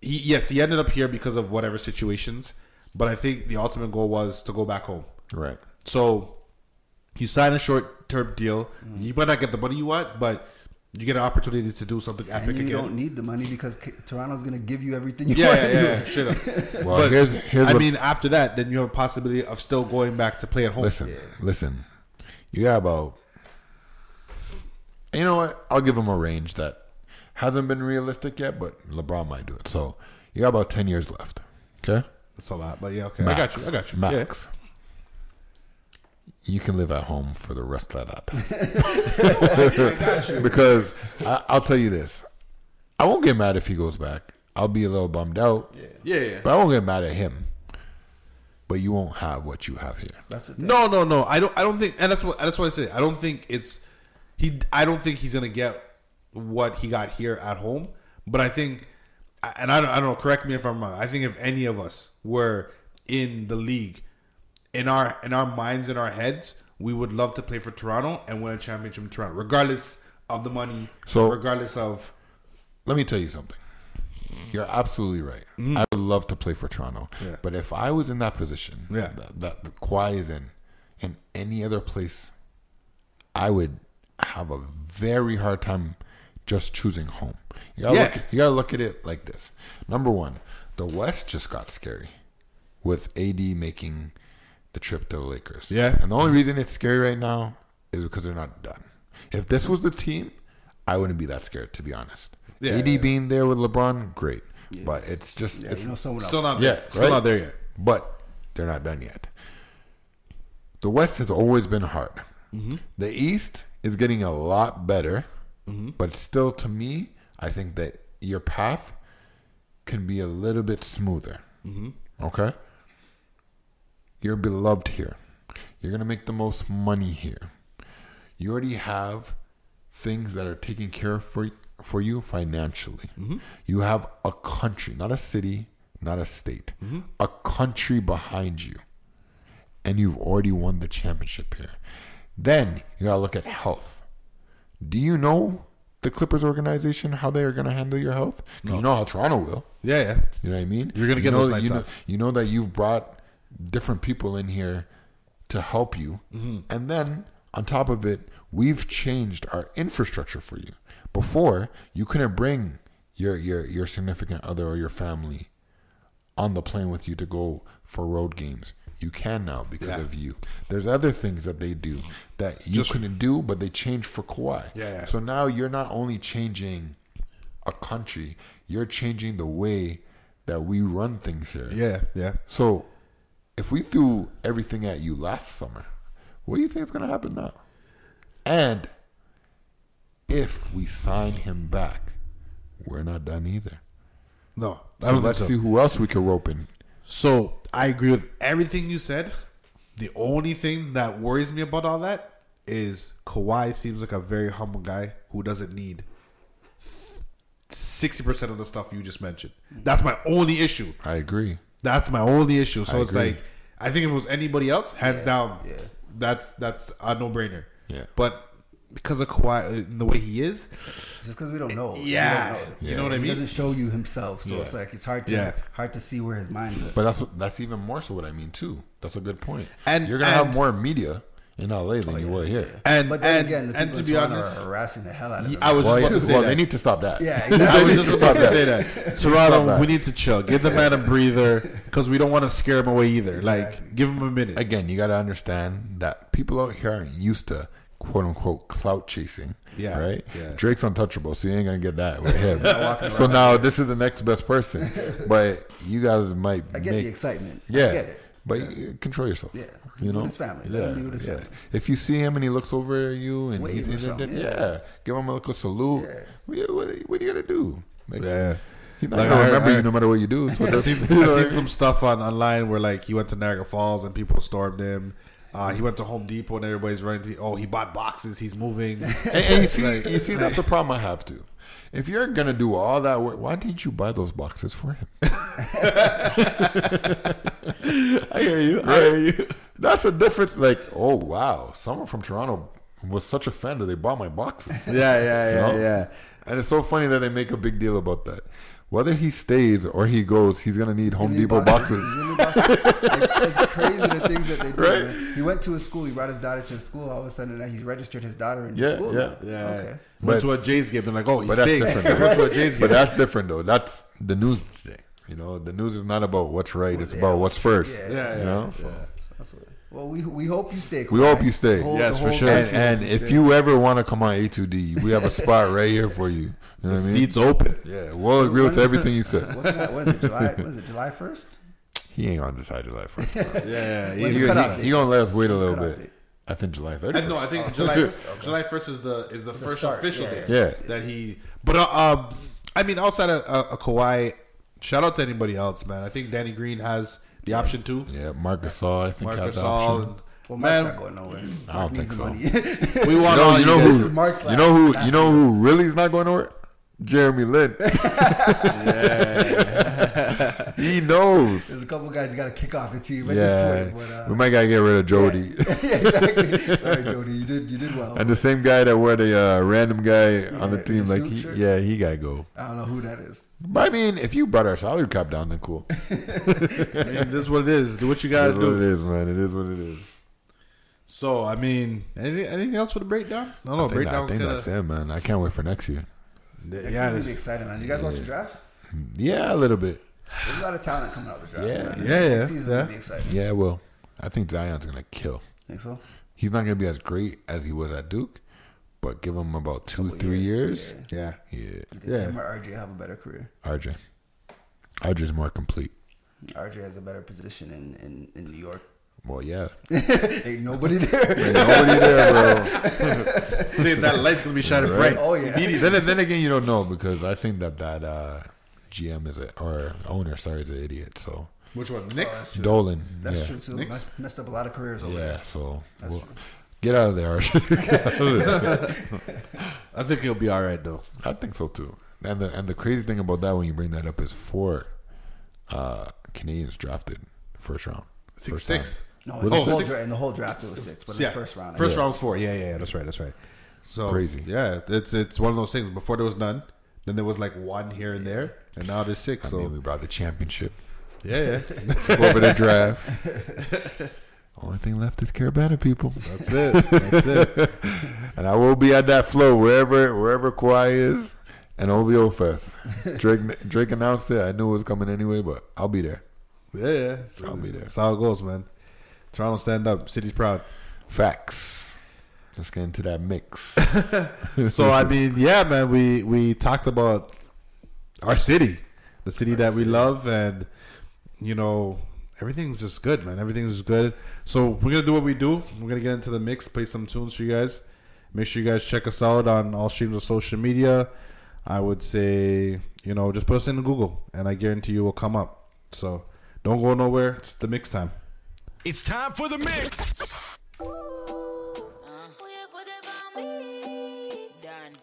he yes he ended up here because of whatever situations, but I think the ultimate goal was to go back home. right. So you sign a short term deal. Mm. You might not get the money you want, but you get an opportunity to do something epic And you again. don't need the money because K- Toronto's going to give you everything you yeah, want yeah, to do. yeah, yeah, straight up. Well, But, here's here's I what, mean, after that, then you have a possibility of still going back to play at home. listen, listen. You got about. You know what? I'll give him a range that hasn't been realistic yet, but LeBron might do it. So you got about ten years left. Okay. That's a lot, but yeah, okay. I got you. I got you. Max. You can live at home for the rest of that. Time. because I, I'll tell you this, I won't get mad if he goes back. I'll be a little bummed out, Yeah, yeah. yeah. but I won't get mad at him. But you won't have what you have here. That's the thing. No, no, no. I don't. I don't think, and that's what that's what I say. I don't think it's he. I don't think he's gonna get what he got here at home. But I think, and I don't, I don't know. Correct me if I'm wrong. I think if any of us were in the league, in our in our minds, in our heads, we would love to play for Toronto and win a championship in Toronto, regardless of the money. So- regardless of Let me tell you something. You're absolutely right. Mm-hmm. I would love to play for Toronto, Yeah. but if I was in that position, Yeah. that, that the Kawhi is in, in any other place, I would have a very hard time just choosing home. You gotta, Yeah. look, you gotta look at it like this. Number one, the West just got scary with AD making the trip to the Lakers. Yeah. and the only reason it's scary right now is because they're not done. If this was the team, I wouldn't be that scared, to be honest. Yeah, AD yeah. being there with LeBron, great, but it's just Yeah, it's you know someone else. still not yeah, there. still not there yet. But they're not done yet. The West has always been hard. Mm-hmm. The East is getting a lot better, Mm-hmm. but still, to me, I think that your path can be a little bit smoother. Mm-hmm. Okay, you're beloved here. You're gonna make the most money here. You already have things that are taken care of for for you financially. Mm-hmm. You have a country, not a city, not a state, mm-hmm. a country behind you, and you've already won the championship here. Then you gotta look at health. Do you know the Clippers organization how they are gonna handle your health? 'Cause You know how Toronto will. Yeah, yeah. You know what I mean? You're gonna You get know, those nights you know, off. you know that you've brought different people in here to help you, Mm-hmm. and then on top of it, we've changed our infrastructure for you. Before, you couldn't bring your your your significant other or your family on the plane with you to go for road games. You can now because Yeah. of you. There's other things that they do that you Just- couldn't do, but they changed for Kawhi. Yeah, yeah. So now you're not only changing a country, you're changing the way that we run things here. Yeah, yeah. So if we threw everything at you last summer, what do you think is going to happen now? And if we sign him back, we're not done either. No, I So let's see who else we can rope in. So I agree with everything you said. The only thing that worries me about all that is Kawhi seems like a very humble guy who doesn't need sixty percent of the stuff you just mentioned. That's my only issue. I agree. That's my only issue. So I it's agree. like I think if it was anybody else, hands down, yeah. that's that's a no brainer. Yeah. But because of Kawhi and the way he is, Just because we don't know. Yeah. don't know. You know what I mean. He mean? doesn't show you himself, so Yeah. it's like it's hard to Yeah. hard to see where his mind's at. But that's what, that's even more so what I mean too. That's a good point. And- you're gonna and- have more media in LA than oh, you were here. and But then and, again, the and people to in be Toronto honest, are harassing the hell out of him. I was Well, just about to say well, that. they need to stop that. yeah, I was just about to say that. Toronto, that. we need to chill. Give the man a breather because we don't want to scare him away either. Like, give him a minute. Again, you got to understand that people out here aren't used to quote unquote clout chasing. Yeah, Right? yeah. Drake's untouchable, so you ain't gonna get that with him. so now this is the next best person. But you guys might I get make, the excitement. Yeah. I get it. But you control yourself. Yeah. You With know, his family. Yeah, with his yeah. family. If you see him and he looks over at you and Wave he's or in something, yeah. yeah. give him a little salute. Yeah. What, what, what are you gonna do? Like, yeah. He's not Like, gonna I- remember I- you no matter what you do. So I've seen, you know I've what I seen some stuff on online where like he went to Niagara Falls and people stormed him. Uh, he went to Home Depot and everybody's running. To, oh, he bought boxes. He's moving. and, and you see, you see, that's the problem I have too. If you're gonna do all that work, why didn't you buy those boxes for him? I hear you. I hear you. That's a different. Like, oh wow, someone from Toronto was such a fan that they bought my boxes. Yeah, yeah, yeah, You know? yeah. And it's so funny that they make a big deal about that. Whether he stays or he goes, he's gonna need Home He's Depot boxes. He's gonna need boxes. Like, it's crazy the things that they do. Right? man. He went to a school. He brought his daughter to a school. All of a sudden, now he's registered his daughter in the Yeah, school. yeah. now. Yeah. Okay. Went But- to a Jays game. They're like, oh, he But that's stayed. different. Went to a Jays game. But that's different though. That's the news today. You know, the news is not about what's right. It's Yeah, about what's first. yeah, yeah, You know, yeah. so. That's what, well, we we hope you stay. We hope you stay. The whole- Yes, for sure. And, and if you ever want to come on A2D, we have a spot right here for you. You know what I mean? Seats open. Yeah, we'll agree with everything you said. What's that? What is it? July? What is it? July first? He ain't gonna decide July first. He, Yeah, When's he- the he, cutoff he gonna let us wait a little bit. date? I think July I, 31st. no, I think July first. July first is the is the first start, official yeah, day. yeah. that he. But uh, um, I mean, outside of uh, a Kawhi, shout out to anybody else, man. I think Danny Green has the option too. Yeah, Marc Gasol, I think Marc has the option. And, Well, man, Marc's not going nowhere. I don't think so. the money. we You want know, all you know guys- This who? is Marc's You know who? You know who really is not going nowhere? Jeremy Lin. Yeah. he knows. There's a couple guys you got to kick off the team at Yeah, this point. But, uh, we might gotta get rid of Jody. yeah, exactly. Sorry, Jody. You did you did well. And the same guy that wore the uh, random guy on the team, the like he, shirt. yeah, he gotta go. I don't know who that is. But I mean, if you brought our salary cap down, then cool. I mean, this is what it is. Do what you gotta is what it do. is, man. It is what it is. So, I mean, anything, anything else for the breakdown? I don't know. I think, that- I breakdown's think kind that's it, man. I can't wait for next year. Next yeah, yeah, really excited, man. You guys watch the draft? Yeah, a little bit. There's a lot of talent coming out of the draft. Yeah. man. Yeah, yeah, Next yeah. be exciting. Yeah, well, I think Zion's gonna kill. Think so? He's not gonna be as great as he was at Duke, but give him about two, three years. Yeah. yeah. Yeah, You think Yeah. him or RJ have a better career? RJ. RJ's more complete. RJ has a better position in, in, in New York. Well, yeah. Ain't nobody there. Ain't nobody there, bro. See, that light's gonna be shining Right. bright. Oh, yeah. then, then again, you don't know because I think that that uh, GM is a or owner, sorry, is an idiot. So Which one? Oh, Knicks? that's. Dolan, That's yeah, true too. Knicks? Messed, messed up a lot of careers over yeah. there. So we'll- get out of there, RJ. I think he'll be all right though. I think so too. And the and the crazy thing about that when you bring that up is four uh, Canadians drafted first round. I think First six. time. No, in the, it whole six? dra- in the whole draft it was six, but in Yeah, the first round, First guess. round was four. Yeah, yeah, yeah. That's right. That's right. So Crazy. Yeah, it's it's one of those things. Before there was none, then there was like one here and there, and now there's six. I so mean, we brought the championship. yeah, yeah. Took over the draft. Only thing left is Caribana people, That's it. That's it. and I will be at that flow wherever wherever Kawhi is and OVO Fest. Drake Drake announced it. I knew it was coming anyway, but I'll be there. Yeah, yeah. I'll be there. That's how it goes, man. Toronto stand up. City's proud. Facts. Let's get into that mix. So I mean, yeah, man, we we talked about our city, the city that we love, and you know everything's just good, man. Everything's just good. So we're gonna do what we do. We're gonna get into the mix, play some tunes for you guys. Make sure you guys check us out on all streams of social media. I would say, you know, just put us in Google, and I guarantee you will come up. So don't go nowhere. It's the mix time. It's time for the mix. Done.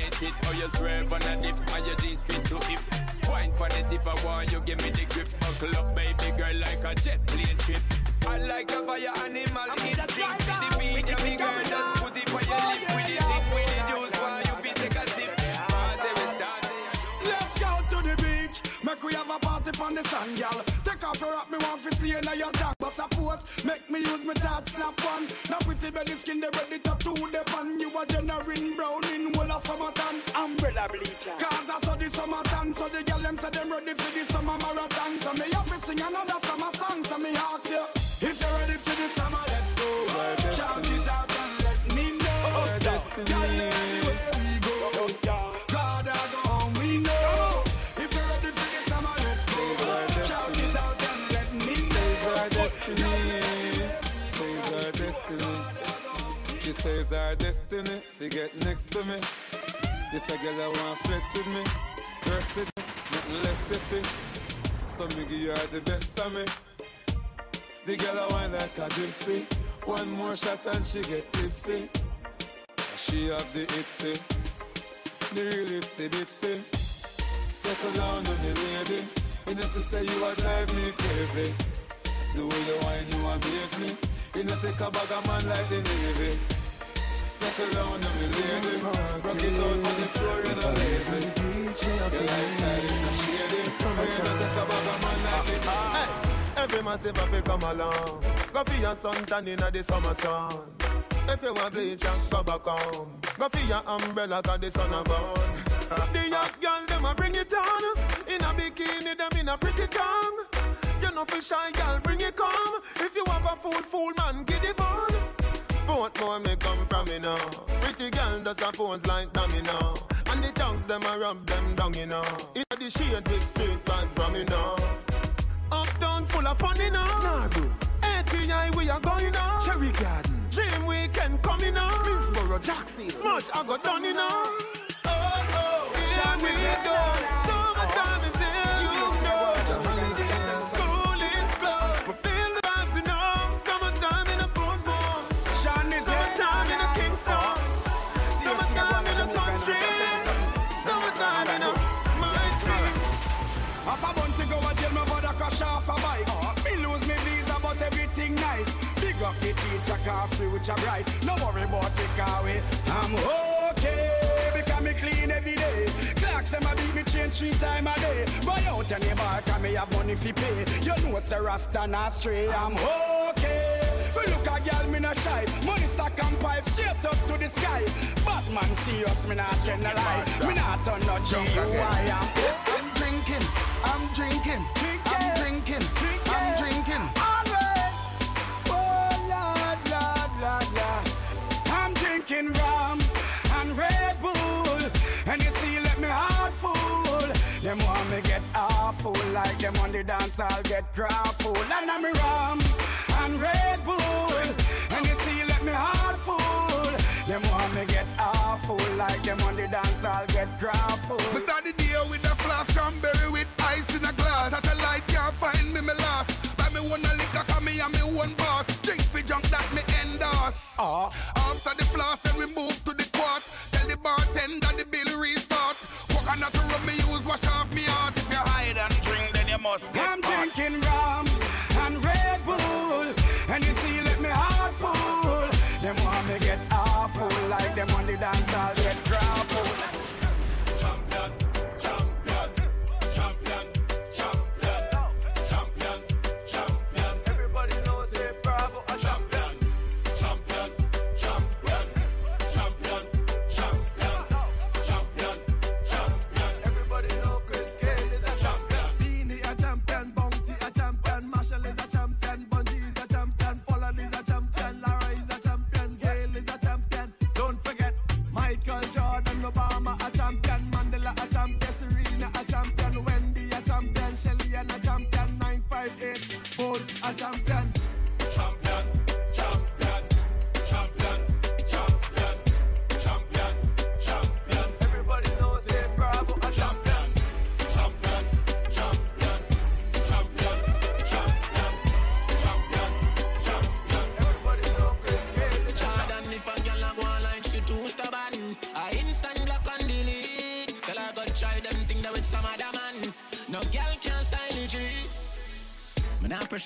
Me fascinated How you swerve on a dip, and your jeans fit to hip. Wine for the tip, I want you give me the grip. Buckle up, baby girl, like a jet plane trip. I like a fire animal instinct See the beat, yeah, me girl, just put it on your lip With it, it, with the juice, while you be take a sip? Party we start, Let's go to the beach. Make we have a party on the sand, girl. Take off your rock, me want to see you now your dog. But suppose, make me use my touch snap one. Now pretty belly skin, they ready to do the pan. You a generating brown in whole of summertime. Umbrella bleacher. Cause I saw the summertime, so the girl them say them ready for the summer marathon. So me have to sing another summer song, so me ask you. If you're ready for the summer, let's go. Shout She says our destiny. She get next to me. This a girl that want flex with me. Rest with me. Nothing less sissy. So me give her the best of me. The girl I want like a gypsy. One more shot and she get tipsy. She have the itsy. The real itsy bitsy. Settle down on the lady. You know, she say you a drive me crazy. The way you whine, you amaze me. You know, take a bag of man like the Navy. Settle down on me, lady. Rock it out on the floor, you know, lazy. Your lifestyle, you know, shady. You know, take a bag of man like the Navy. Every massive have to come along. Go for your sun tan in the summer sun. If you want bleach and go back home. Go for your umbrella cause the sun a burn. the young girl them a bring it on. In a bikini them in a pretty tongue. You know for shy girl bring it come. If you have a fool fool man get it on. Both more may come from me now. Pretty girl does a pose like dummy now. And the tongues them a rub them down you know. In the shade with straight vibes from me now. Uptown full of fun, you know. Nah, bro. ATI, we are going on. Cherry Garden. Dream Weekend coming on. Minsboro, Jackson. Smush, I got done, you know. Oh, oh, here we go. Car future bright. No worry about the car way. I'm okay, because me clean every day. Clocks them a beat me change three time a day. Buy out any bar, cause me have money fi pay. You know it's a rasta not stray. I'm okay. Fi look a girl, me no shy. Money stack and pipe straight up to the sky. Batman serious, me not lie. Me not turn no GUI. I'm I'm drinking, I'm drinking, I'm drinking, I'm drinking. dance I'll get grappled And I'm rum and Red Bull. And you see let me heart full. Them want me get awful Like them on the dance I'll get grappled We start the day with a flask Cranberry with ice in a glass. Satellite can't find me, me last. Buy me one a liquor, cause me and me one boss. Drink for junk that me endorse. Uh. After the flask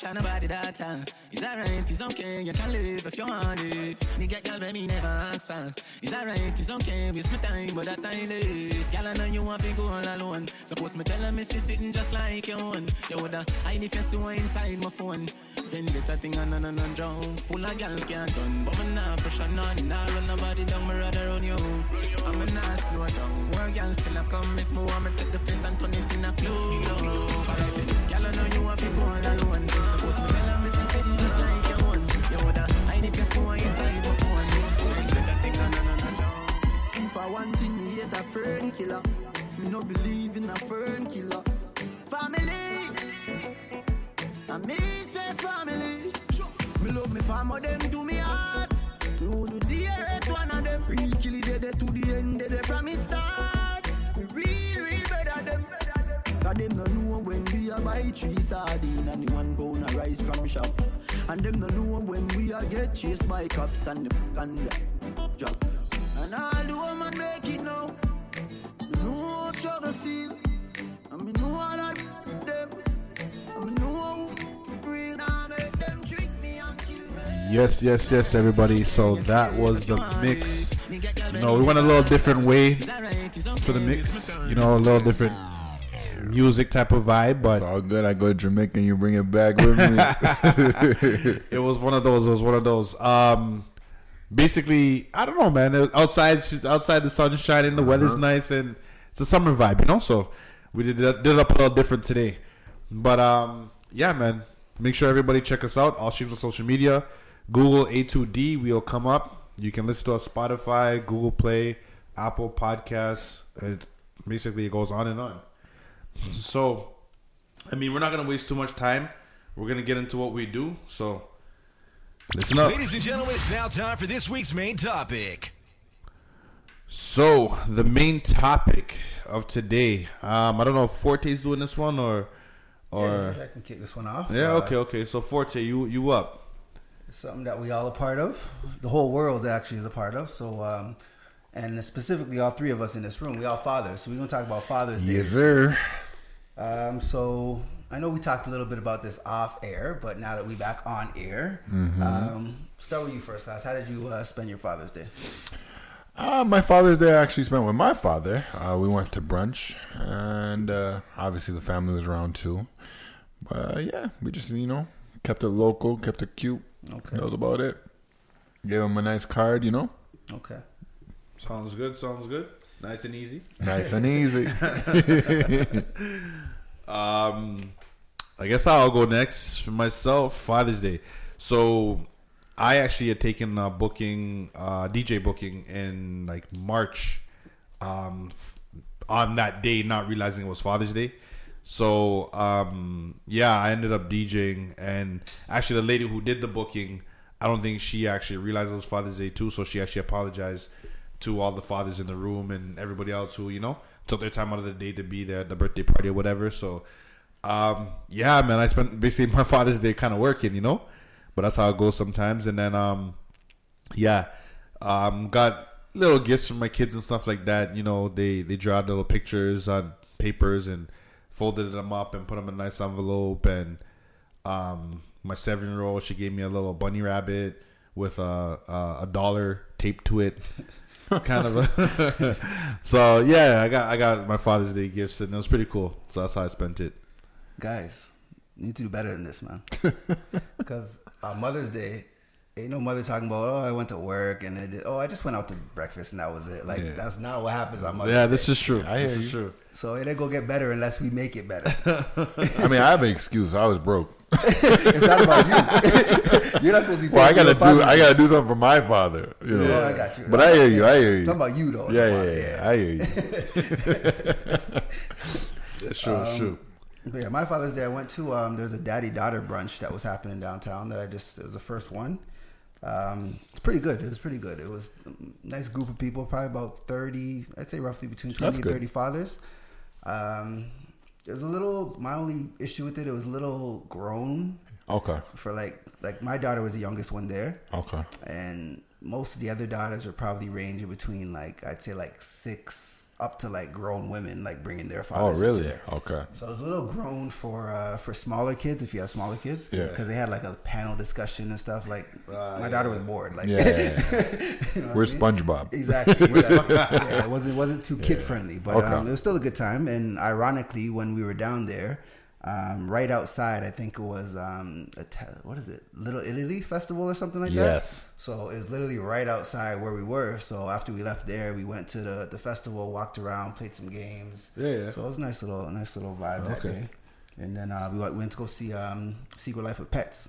Not nobody that time. It's alright, it's okay, you can live if you want it. Get girl me never ask for. It's alright, it's okay, waste my time, but that time is. Girl, I know you want to go all alone. Suppose me tell her me see sitting just like you own. You woulda hide if you see inside my phone. Vendetta thing on and on and drown. Full of girl can't done, but me not pressure none. Nah run nobody down, me rather run you. I'm a not slow down. More girl still have come if want me take the place and turn it in a club. Girl, I know you want to go all alone. I want thing, me hate a fern killer. Me no believe in a fern killer. Family, and me say family. Me love me family, them to me heart. Me who do the hate one of them. Real kill it dead to the end, dead from me start. Me real, real better them. Cause them no know when we a buy three sardine and one pound a rice from shop. And them no know when we a get chased by cops and the and the drop. And all the woman make it now. Me know how struggle feel. And me know all of them. And me know who real and make them trick me and kill me. Yes, yes, yes, everybody. So that was the mix. You know, we went a little different way for the mix. You know, a little different music type of vibe, but It's all good. I go to Jamaica and you bring it back with me. it was one of those. It was one of those. Um, basically, I don't know, man. It- Outside, outside the sun's shining, the weather's Uh-huh. nice, and it's a summer vibe, you know. So we did it, did it up a little different today. But um, yeah, man. Make sure everybody check us out. All streams on social media. Google A2D. We'll come up. You can listen to us Spotify, Google Play, Apple Podcasts. It basically it goes on and on. So, I mean, we're not gonna waste too much time. We're gonna get into what we do. So, listen up. Ladies and gentlemen, it's now time for this week's main topic. So, the main topic of today. Um, I don't know if Forte's doing this one or, or Yeah, I can kick this one off. Yeah, Uh, okay, okay. So Forte, you you up? It's something that we all are part of. The whole world actually is a part of. So, um, and specifically, all three of us in this room, we all fathers. So we're gonna talk about Father's Day. yes, sir. Um, so I know we talked a little bit about this off air, but now that we back on air, Mhm. um, start with you first, class. How did you uh, spend your Father's Day? Uh, my Father's Day I actually spent with my father. Uh, we went to brunch, and uh, obviously the family was around too. But uh, yeah, we just you know kept it local, kept it cute. Okay. that was about it. Gave him a nice card, you know. Okay. Sounds good. Sounds good. Nice and easy. Nice and easy. um, I guess I'll go next for myself. Father's Day. So, I actually had taken a booking, uh, DJ booking in like March. Um, f- on that day, not realizing it was Father's Day. So, um, yeah, I ended up DJing, and actually, the lady who did the booking, I don't think she actually realized it was Father's Day too. So she actually apologized to all the fathers in the room and everybody else who you know took their time out of the day to be there at the birthday party or whatever. So, um, yeah, man, I spent basically my Father's Day kind of working, you know, but that's how it goes sometimes. And then, um, yeah, um, got little gifts from my kids and stuff like that. You know, they they draw little pictures on papers and folded them up and put them in a nice envelope. And um, my seven year old, she gave me a little bunny rabbit with a a, a dollar taped to it. kind of a so yeah i got i got my father's day gifts and it was pretty cool so that's how i spent it Guys, you need to do better than this, man. Because on Mother's Day, ain't no mother talking about, oh, I went to work and I did, oh, I just went out to breakfast and that was it. Like, Yeah. that's not what happens on Mother's Day. yeah Day. this is true I hear this is you. true So it ain't gonna get better unless we make it better. I mean, I have an excuse. I was broke. it's not about you. You're not supposed to be. Well, I gotta do. I gotta do something for my father. You know. Yeah, I got you. But I hear you. I hear you. Talking about you, though, Yeah, yeah, yeah, yeah. I hear you. That's true, Um, true. But yeah, my Father's Day, I went to um, there's a daddy daughter brunch that was happening downtown that I just it was the first one. Um, it's pretty good. It was pretty good. It was a nice group of people, probably about thirty. I'd say roughly between twenty That's and good. thirty fathers. Um, it was a little. My only issue with it, it was a little grown Okay. for like like my daughter was the youngest one there. Okay. And most of the other daughters are probably ranging between like I'd say like six up to like grown women like bringing their Oh, fathers. into really? there. Okay. So it was a little grown for uh, for smaller kids if you have smaller kids. Yeah. Because they had like a panel discussion and stuff. Like my daughter was bored. Like Yeah, yeah, yeah. You know We're I mean? SpongeBob. Exactly. exactly. yeah, it wasn't wasn't too kid friendly, but Okay. um, it was still a good time. And ironically, when we were down there, um, right outside, I think it was um, a te- what is it, Little Italy Festival or something like that. Yes. So it was literally right outside where we were. So after we left there, we went to the, the festival, walked around, played some games. Yeah, yeah. So it was a nice little nice little vibe that Okay. day. And then uh, we went, went to go see um, Secret Life of Pets.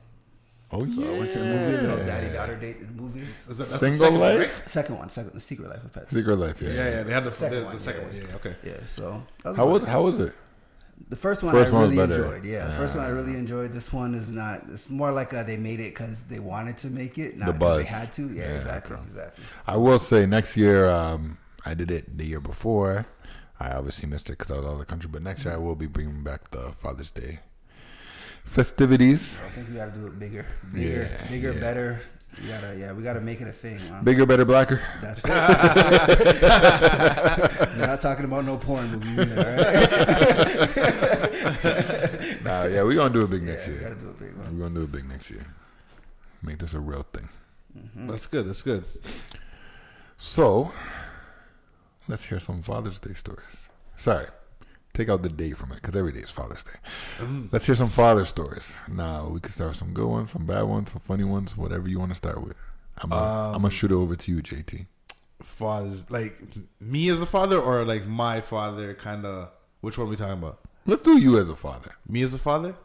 Oh So I went to the movie, the little daddy daughter date in movies. Is that- Single second one, life? right? Second one, second the Secret Life of Pets. Secret Life. Yeah. Yeah, yeah, they had the- second there's the second one, yeah, okay. Yeah, so that was How was good. How was it? The first one First I really enjoyed. Yeah, the first one I really enjoyed. This one is not. It's more like uh, they made it because they wanted to make it, not The buzz. they had to. Yeah, Yeah, exactly, exactly. I will say next year, um, I did it the year before. I obviously missed it because I was out of the country. But next year, I will be bringing back the Father's Day festivities. I think we got to do it bigger, bigger, Yeah, bigger, yeah. better. We gotta, yeah, we gotta make it a thing. Man. Bigger, better, blacker. That's it. That's it. We're not talking about no porn movies, either, right? Nah, yeah, we're gonna do a big next Yeah, we year. gotta do it big, man. We're gonna do a big next year. Make this a real thing. Mm-hmm. That's good. That's good. So, let's hear some Father's Day stories. Sorry, take out the day from it because every day is Father's Day. Mm. Let's hear some father stories. Now we can start with some good ones, some bad ones, some funny ones, whatever you want to start with. I'm gonna, I'm Um, gonna shoot it over to you, JT. Fathers, like me as a father, or like my father, kind of. Which one are we talking about? Let's do you as a father. Me as a father.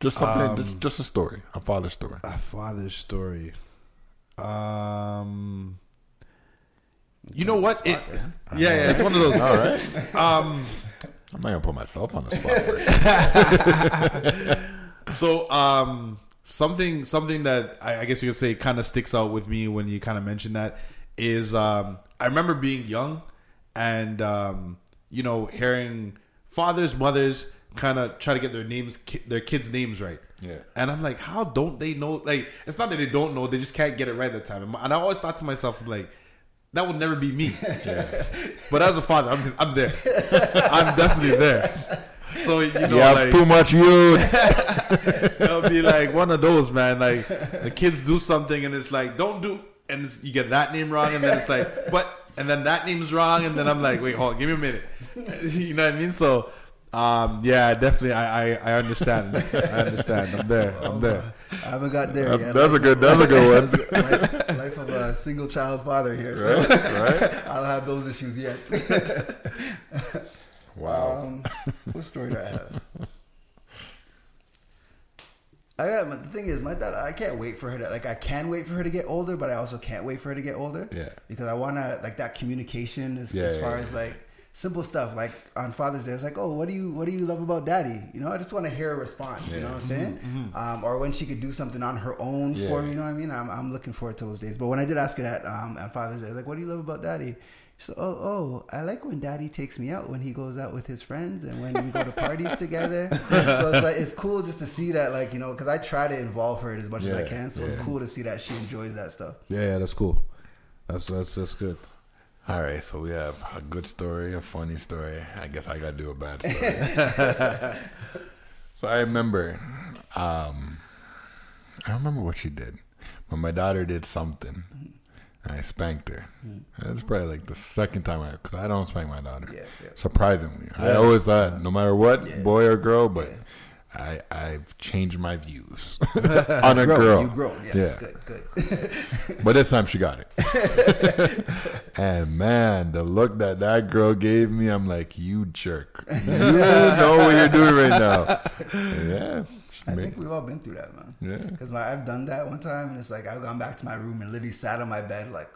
Just something, Um, just, just a story, a father story. A father's story. Um. You know what? It, yeah, yeah, it's one of those. All right. Um. I'm not gonna put myself on the spot first. so um something something that I, I guess you could say kind of sticks out with me when you kind of mention that is um I remember being young and um you know hearing fathers mothers kind of try to get their names ki- their kids names right Yeah. and I'm like how don't they know like it's not that they don't know they just can't get it right at the time and I always thought to myself like that would never be me but as a father I'm, I'm there I'm definitely there so you know you have like, too much youth. It'll be like one of those, man. Like the kids do something and it's like, don't do, and it's, you get that name wrong, and then it's like, but, and then that name's wrong, and then I'm like, wait, hold on, give me a minute. You know what I mean? So, um, yeah, definitely, I, I, I understand. I understand. I'm there. I'm there. I haven't got there That's- yet. that's a good- that's a good one. Life, life of a single child father here. So Right, right. I don't have those issues yet. Wow. Um, what story do I have? I got the thing is my daughter. I can't wait for her to like. I can wait for her to get older, but I also can't wait for her to get older. Yeah. because I want to like that communication as, Yeah, as far yeah. as like simple stuff like on Father's Day. It's like, oh, what do you what do you love about Daddy? You know, I just want to hear a response. You know what I'm saying? Mm-hmm, Um, or when she could do something on her own Yeah. for me. You know what I mean? I'm I'm looking forward to those days. But when I did ask her that um, on Father's Day, I was like, what do you love about Daddy? So, oh, oh, I like when Daddy takes me out when he goes out with his friends and when we go to parties together. So it's like it's cool just to see that, like you know, because I try to involve her as much as I can. So it's cool to see that she enjoys that stuff. Yeah, yeah, that's cool. That's that's that's good. All right, so we have a good story, a funny story. I guess I gotta do a bad story. so I remember, um, I don't remember what she did, but my daughter did something. And I spanked her. That's probably like the second time I, because I don't spank my daughter. Yeah, yeah. Surprisingly, I always thought no matter what, boy or girl, but I I've changed my views on a girl. you grown, yes, yeah, good, good. but this time she got it. and man, the look that that girl gave me, I'm like, you jerk. You know what you're doing right now. Yeah. I think we've all been through that, man. Yeah. Because I've done that one time, and it's like I've gone back to my room and literally sat on my bed, like,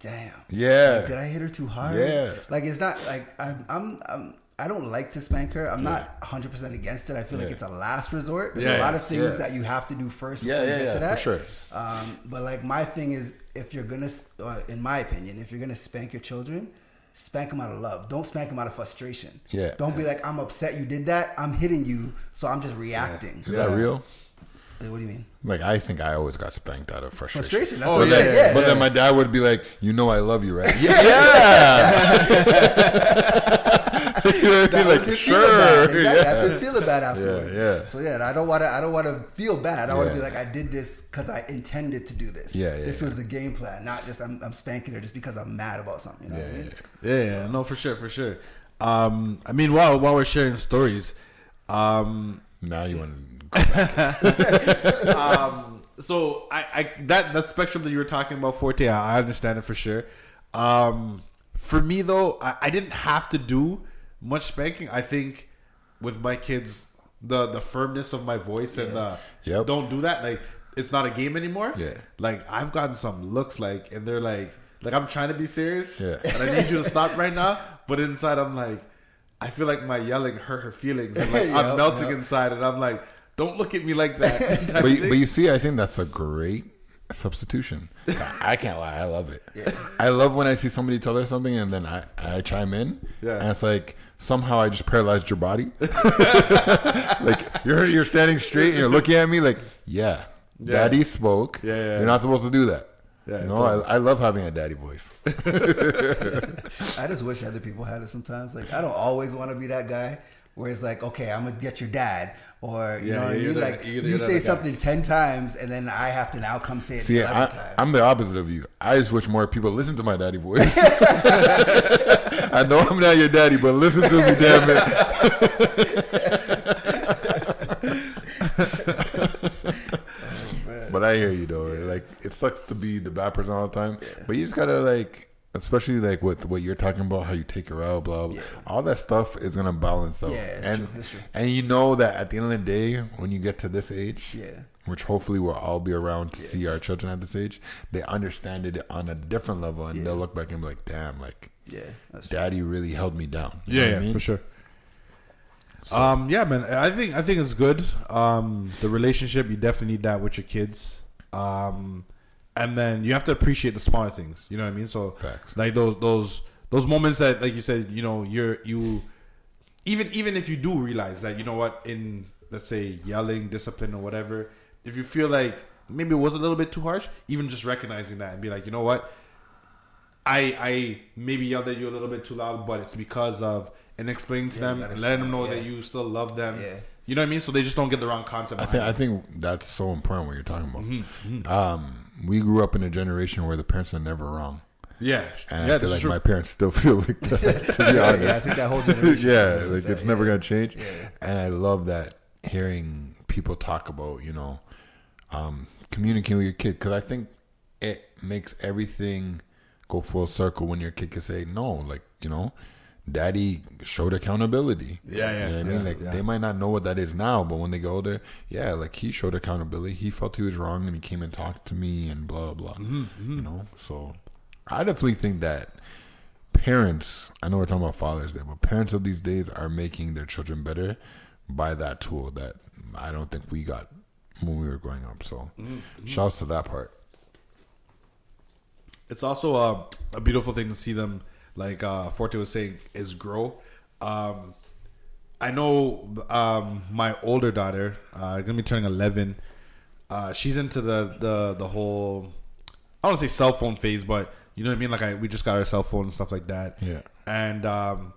damn. Yeah. Like, did I hit her too hard? Yeah. Like it's not like I'm. I'm. I'm I don't like to spank her. I'm not 100% against it. I feel like it's a last resort. There's Yeah, a lot of things yeah. that you have to do first before yeah, you get yeah, to for that. sure. Um, but like my thing is, if you're gonna, uh, in my opinion, if you're gonna spank your children, spank them out of love. Don't spank them out of frustration. Yeah. Don't be like, I'm upset you did that. I'm hitting you, so I'm just reacting. Is that real? Uh, What do you mean? Like I think I always got spanked out of frustration. Frustration, that's But what then- said, yeah. But then my dad would be like, "You know I love you, right?" That He'd be like, makes you feel "Sure." bad. Exactly. Yeah. That's what feeling bad afterwards. yeah. So yeah, I don't want to. I don't want to feel bad. I want to be like, I did this because I intended to do this. Yeah, yeah, This yeah. was the game plan, not just I'm, I'm spanking her just because I'm mad about something. You know what I mean? Yeah, yeah, no, for sure, for sure. Um, I mean, while while we're sharing stories, um, now you want to um, so I, I that that spectrum that you were talking about, Forte, I, I understand it for sure. Um, for me though, I, I didn't have to do much spanking. I think with my kids, the the firmness of my voice and the Yep. don't do that. Like it's not a game anymore. Yeah. Like I've gotten some looks like, and they're like, like I'm trying to be serious, Yeah. and I need you to stop right now. But inside, I'm like, I feel like my yelling hurt her feelings, and like Yep, I'm melting yep. inside, and I'm like, don't look at me like that. but, you, but you see, I think that's a great substitution. I can't lie, I love it. Yeah. I love when I see somebody tell her something and then I, I chime in. Yeah. And it's like somehow I just paralyzed your body. like you're you're standing straight and you're looking at me like, yeah, Yeah. daddy spoke. Yeah, yeah. You're not supposed to do that. Yeah, you know, totally. I, I love having a daddy voice. I just wish other people had it sometimes. Like I don't always want to be that guy where it's like, okay, I'm gonna get your dad, or you Yeah, know what I mean. Like the- you say the guy. something ten times, and then I have to now come say it See, I. I'm the opposite of you. I just wish more people listen to my daddy voice. I know I'm not your daddy, but listen to me, damn it. Oh, but I hear you though. Like it sucks to be the bad person all the time, but you just gotta like, especially like with what you're talking about, how you take her out, blah blah. All that stuff is gonna balance out. Yeah, it's and true, it's true. and you know that at the end of the day, when you get to this age, Yeah. which hopefully we'll all be around to see our children at this age, they understand it on a different level, and they'll look back and be like, "Damn, like, Yeah, that's true. daddy really held me down." You Yeah, yeah, I mean? for sure. um, yeah, man. I think I think it's good. Um, the relationship you definitely need that with your kids. Um, and then you have to appreciate the smaller things. You know what I mean? So Facts. like those those those moments that, like you said, you know, you're you even even if you do realize that you know what in let's say yelling, discipline, or whatever, if you feel like maybe it was a little bit too harsh, even just recognizing that and be like, you know what, I I maybe yelled at you a little bit too loud, but it's because of and explaining to Yeah, them, and letting them know explain, that you still love them. Yeah. You know what I mean? So they just don't get the wrong concept. I think I think that's so important what you're talking about. Mm-hmm, Um, we grew up in a generation where the parents are never wrong. Yeah. and Yeah, I feel like true. my parents still feel like that. To be honest, Yeah, I think that whole generation yeah, like that, it's never gonna change. Yeah. And I love that hearing people talk about you know um, communicating with your kid because I think it makes everything go full circle when your kid can say no, like you know. Daddy showed accountability. Yeah, yeah, You know what I mean? yeah, like yeah. they might not know what that is now, but when they get older, yeah, like he showed accountability. He felt he was wrong, and he came and talked to me, and blah blah. Mm-hmm, You know, so I definitely think that parents. I know we're talking about Father's Day, but parents of these days are making their children better by that tool that I don't think we got when we were growing up. So, Mm-hmm. shouts to that part. it's also uh, a beautiful thing to see them like uh, Forte was saying is grow. Um, I know um, my older daughter, uh, gonna be turning eleven. Uh, she's into the the the whole I don't say cell phone phase, but You know what I mean? Like I, we just got our cell phone and stuff like that. Yeah. And um,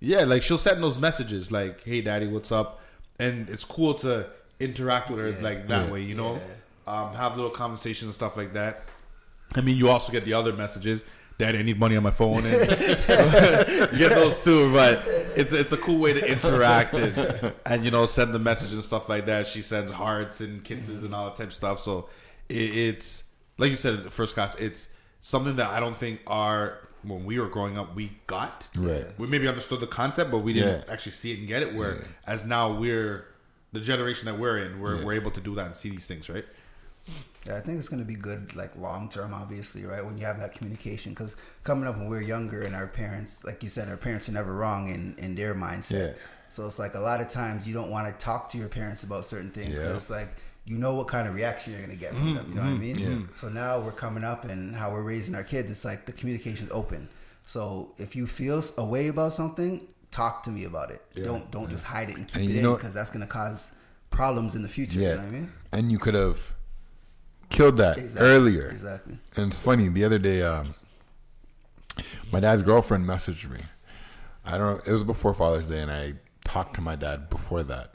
yeah, like she'll send those messages like, "Hey, daddy, what's up?" And it's cool to interact with her Yeah. like that Yeah. way. You know, um, have little conversations and stuff like that. I mean, you also get the other messages. Dad, I need money on my phone, and you get those too. But it's it's a cool way to interact and, and you know send the message and stuff like that. She sends hearts and kisses and all that type of stuff. So it, it's like you said, first class. It's something that I don't think our when we were growing up we got. Right. We maybe understood the concept, but we didn't Yeah. actually see it and get it. Where as now we're the generation that we're in, we're Yeah. we're able to do that and see these things, right? Yeah, I think it's going to be good, like long term, obviously, right? When you have that communication, because coming up when we are younger, and our parents, like you said, our parents are never wrong in in their mindset. Yeah. So it's like a lot of times you don't want to talk to your parents about certain things because Yeah. it's like you know what kind of reaction you're going to get from mm-hmm, them. You know what I mm-hmm, mean? Yeah. So now we're coming up and how we're raising our kids. It's like the communication's open. So if you feel a way about something, talk to me about it. Yeah. Don't don't just hide it and keep And it you in because that's going to cause problems in the future. Yeah. You know what I mean? And you could have killed that Exactly. earlier. Exactly. And it's funny. The other day, um, my dad's girlfriend messaged me. I don't know. It was before Father's Day, and I talked to my dad before that.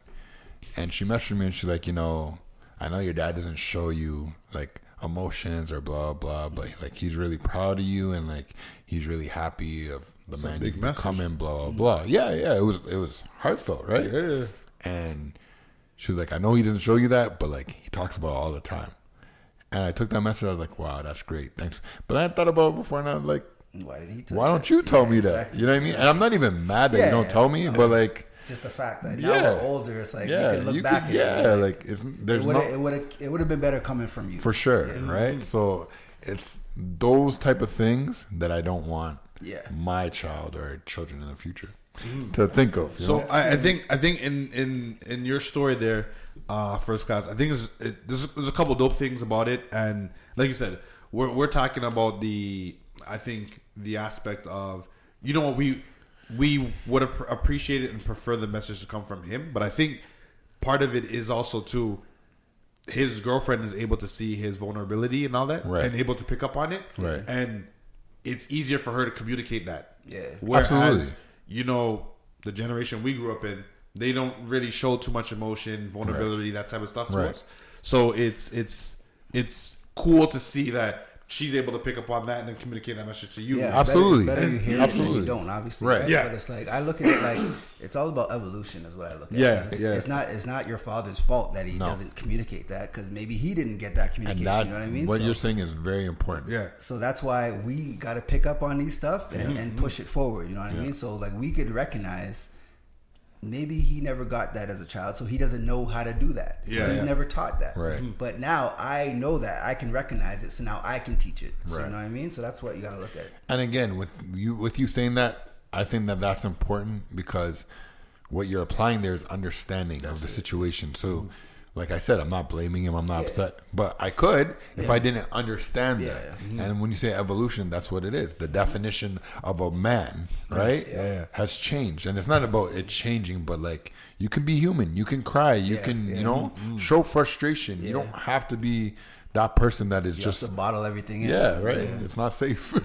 And she messaged me, and she's like, you know, I know your dad doesn't show you like emotions or blah blah, but like he's really proud of you, and like he's really happy of the It's man big you've message. becoming. Blah blah blah. Yeah, yeah. It was it was heartfelt, right? Yeah. And she was like, I know he doesn't show you that, but like he talks about it all the time. And I took that message. I was like, wow, that's great. Thanks. But I thought about it before, and I was like, Why did he? Tell why don't that? you tell Yeah, me that? You know what I mean? And I'm not even mad that Yeah, you don't yeah. tell me, but like, It's just the fact that now Yeah. we're older. It's like Yeah, you can look you back could- at yeah, it. like, it's- there's it would no- it would have been better coming from you for sure, Yeah. right? Mm-hmm. So it's those type of things that I don't want Yeah. my child or children in the future mm-hmm. to think of. you So know? I, I think I think in in in your story there, uh, first class. I think there's, it, there's there's a couple dope things about it, and like you said, we're we're talking about the I think the aspect of you know what we we would have appreciated and prefer the message to come from him, but I think part of it is also too his girlfriend is able to see his vulnerability and all that, Right. and able to pick up on it, Right. and it's easier for her to communicate that. Yeah. Whereas, Absolutely. you know, the generation we grew up in, they don't really show too much emotion, vulnerability, that type of stuff to Right. us. So it's it's it's cool to see that she's able to pick up on that and then communicate that message to you. Yeah, Absolutely. Better, better you hear it Absolutely. than you don't, obviously. Right. Right. Yeah. But it's like I look at it like it's all about evolution, is what I look at. Yeah, It's- yeah. It's not it's not your father's fault that he No. doesn't communicate that because maybe he didn't get that and communication. that, you know what I mean? what So- you're saying is very important. Yeah. so that's why we got to pick up on these stuff and, and push it forward. You know what I mean? So like we could recognize maybe he never got that as a child, so he doesn't know how to do that. Yeah. he's Yeah. never taught that. Right. Mm-hmm. But now I know that I can recognize it, so now I can teach it. So Right. you know what I mean? So that's what you got to look at. And again, with you with you saying that, I think that that's important because what you're applying there is understanding of the situation. So, mm-hmm. Like I said, I'm not blaming him. I'm not upset, but I could if I didn't understand that. Yeah. And when you say evolution, that's what it is. The definition of a man, right, Yeah. has changed, and it's not about it changing, but like you can be human. You can cry. You Yeah, can, yeah. you know, show frustration. You don't have to be that person that is You just have to bottle everything in. yeah, right. Yeah. It's not safe.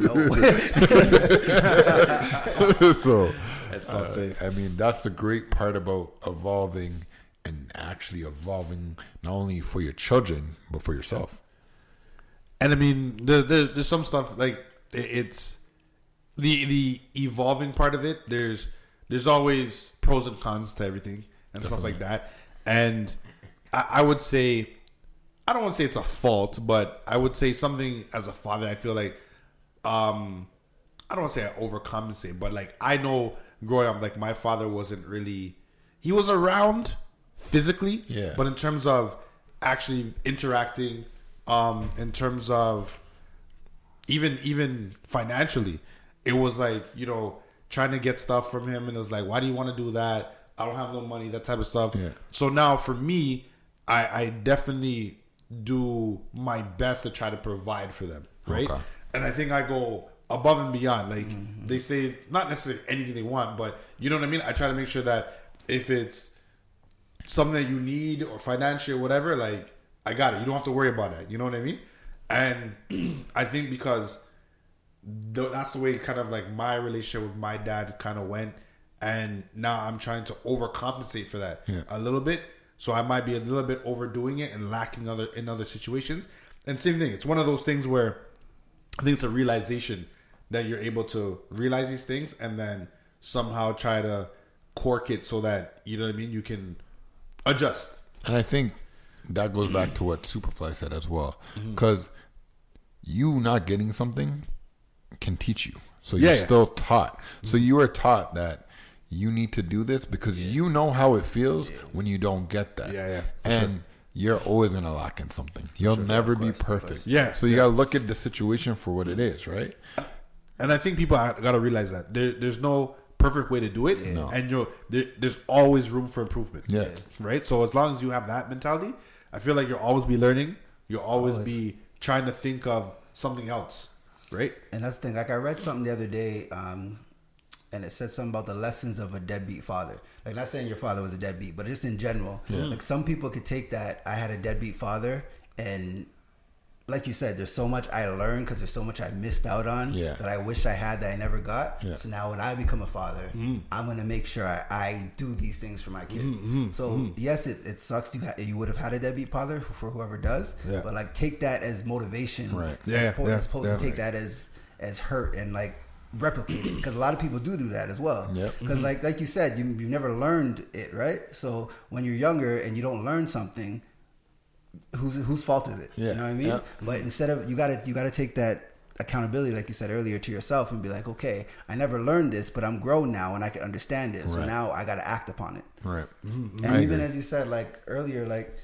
So It's not uh, safe. I mean, that's the great part about evolving and actually evolving not only for your children but for yourself. And I mean, there, there, there's some stuff like it's the the evolving part of it. There's there's always pros and cons to everything and stuff like that. And I, I would say, I don't want to say it's a fault, but I would say something as a father. I feel like, um, I don't want to say I overcompensate, but like I know growing up, like my father wasn't really. He was around physically, Yeah. but in terms of actually interacting, um, in terms of even even financially, it was like you know trying to get stuff from him, and it was like, why do you want to do that? I don't have no money, that type of stuff. Yeah. So now for me, I, I definitely do my best to try to provide for them, right? Okay. And I think I go above and beyond. Like they say, not necessarily anything they want, but you know what I mean. I try to make sure that if it's something that you need or financial or whatever, like I got it. You don't have to worry about that. You know what I mean? And I think because th- that's the way kind of like my relationship with my dad kind of went, and now I'm trying to overcompensate for that Yeah. a little bit. So I might be a little bit overdoing it and lacking other in other situations. And same thing, it's one of those things where I think it's a realization that you're able to realize these things and then somehow try to cork it so that you know what I mean. You can adjust. And I think that goes back to what Superfly said as well. Mm-hmm. Because you not getting something can teach you. So you're yeah. still taught. So you are taught that you need to do this because you know how it feels when you don't get that. Yeah, yeah, for And sure. you're always gonna lack in something. You'll never be perfect. Yeah, So you yeah. gotta look at the situation for what it is, right? And I think people got to realize that there, there's no perfect way to do it, No. and you there, there's always room for improvement. Yeah. right. So as long as you have that mentality, I feel like you'll always be learning. You'll always, Always. be trying to think of something else, right? And that's the thing. Like I read something the other day, um, and it said something about the lessons of a deadbeat father. Like not saying your father was a deadbeat, but just in general. Yeah. Like some people could take that I had a deadbeat father, and like you said, there's so much I learned because there's so much I missed out on Yeah. that I wish I had that I never got. Yeah. So now when I become a father, Mm. I'm gonna make sure I, I do these things for my kids. Mhm, So mhm. yes, it, it sucks. You ha- you would have had a deadbeat father for whoever does, Yeah. but like take that as motivation, Right. as, Yeah, opposed, yeah, as opposed to take that as as hurt and like replicate it because a lot of people do do that as well. Yep. Because like like you said, you you've never learned it, right? So when you're younger and you don't learn something, whose whose fault is it? Yeah. You know what I mean? Yep. But instead of you gotta you gotta take that accountability, like you said earlier, to yourself and be like, okay, I never learned this, but I'm grown now and I can understand it. So now I gotta act upon it. Right. Mm-hmm. Mm-hmm. And I even agree. as you said, like earlier, like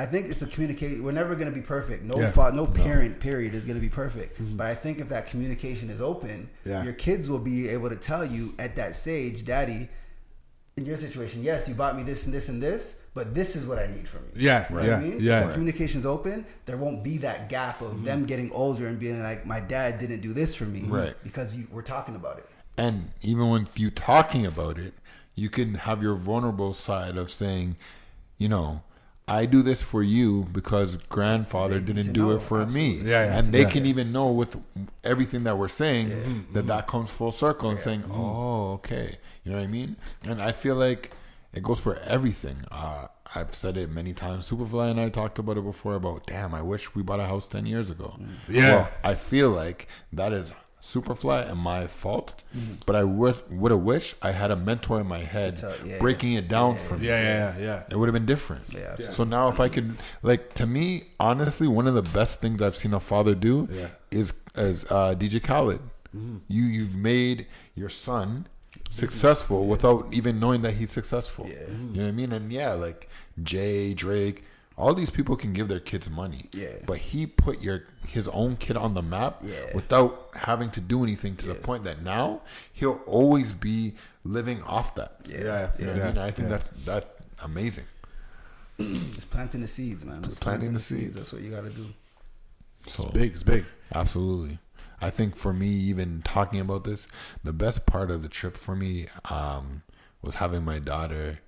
I think it's a communicate. We're never going to be perfect. No, Yeah. fa- no parent period is going to be perfect. Mm-hmm. But I think if that communication is open, Yeah. your kids will be able to tell you at that stage, Daddy, in your situation, yes, you bought me this and this and this, but this is what I need from you. Yeah, You know yeah, what I mean? yeah. If the communication's open, there won't be that gap of them mm-hmm. getting older and being like, my dad didn't do this for me, Right. Because you, we're talking about it. And even when you talking about it, you can have your vulnerable side of saying, you know, I do this for you because grandfather They didn't do know, it for me. Yeah, yeah. and they Yeah. can even know with everything that we're saying that that comes full circle and saying, mm-hmm. oh, okay. You know what I mean? And I feel like it goes for everything. Uh, I've said it many times. Superfly and I talked about it before about, damn, I wish we bought a house 10 years ago. Yeah. Well, I feel like that is Superfly and my fault, but I would would have wished I had a mentor in my head tell- yeah. breaking it down for me. Yeah, yeah, yeah. It would have been different. Yeah, absolutely. So now, if I could, like, to me, honestly, one of the best things I've seen a father do Yeah. is is uh, DJ Khaled. You you've made your son successful without even knowing that he's successful. Yeah. You know what I mean? And yeah, like Jay Drake. All these people can give their kids money, Yeah. But he put your his own kid on the map Yeah. without having to do anything to the point that now he'll always be living off that. Yeah. You know what Yeah. I mean? I think Yeah. that's that amazing. Just planting the seeds, man. Just planting the seeds. That's what you got to do. So It's big. It's big. Absolutely. I think for me, even talking about this, the best part of the trip for me um, was having my daughter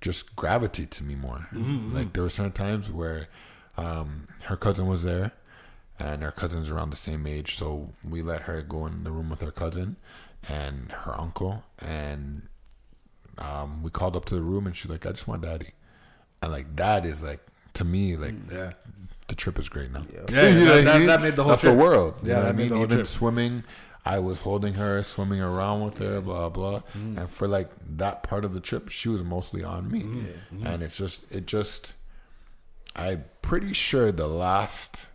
just gravitate to me more. Like there were certain times where um, her cousin was there, and her cousin's around the same age, so we let her go in the room with her cousin and her uncle, and um, we called up to the room, and she's like, "I just want daddy," and like that is like to me like Yeah. The trip is great now. Yeah, You know that- that- that made the whole That's trip. the world. Yeah, you know that what I made mean. the whole Even trip. swimming, I was holding her, swimming around with her, blah blah. Mm. And for like that part of the trip, she was mostly on me. Mm-hmm. And it's just, it just, I'm pretty sure the last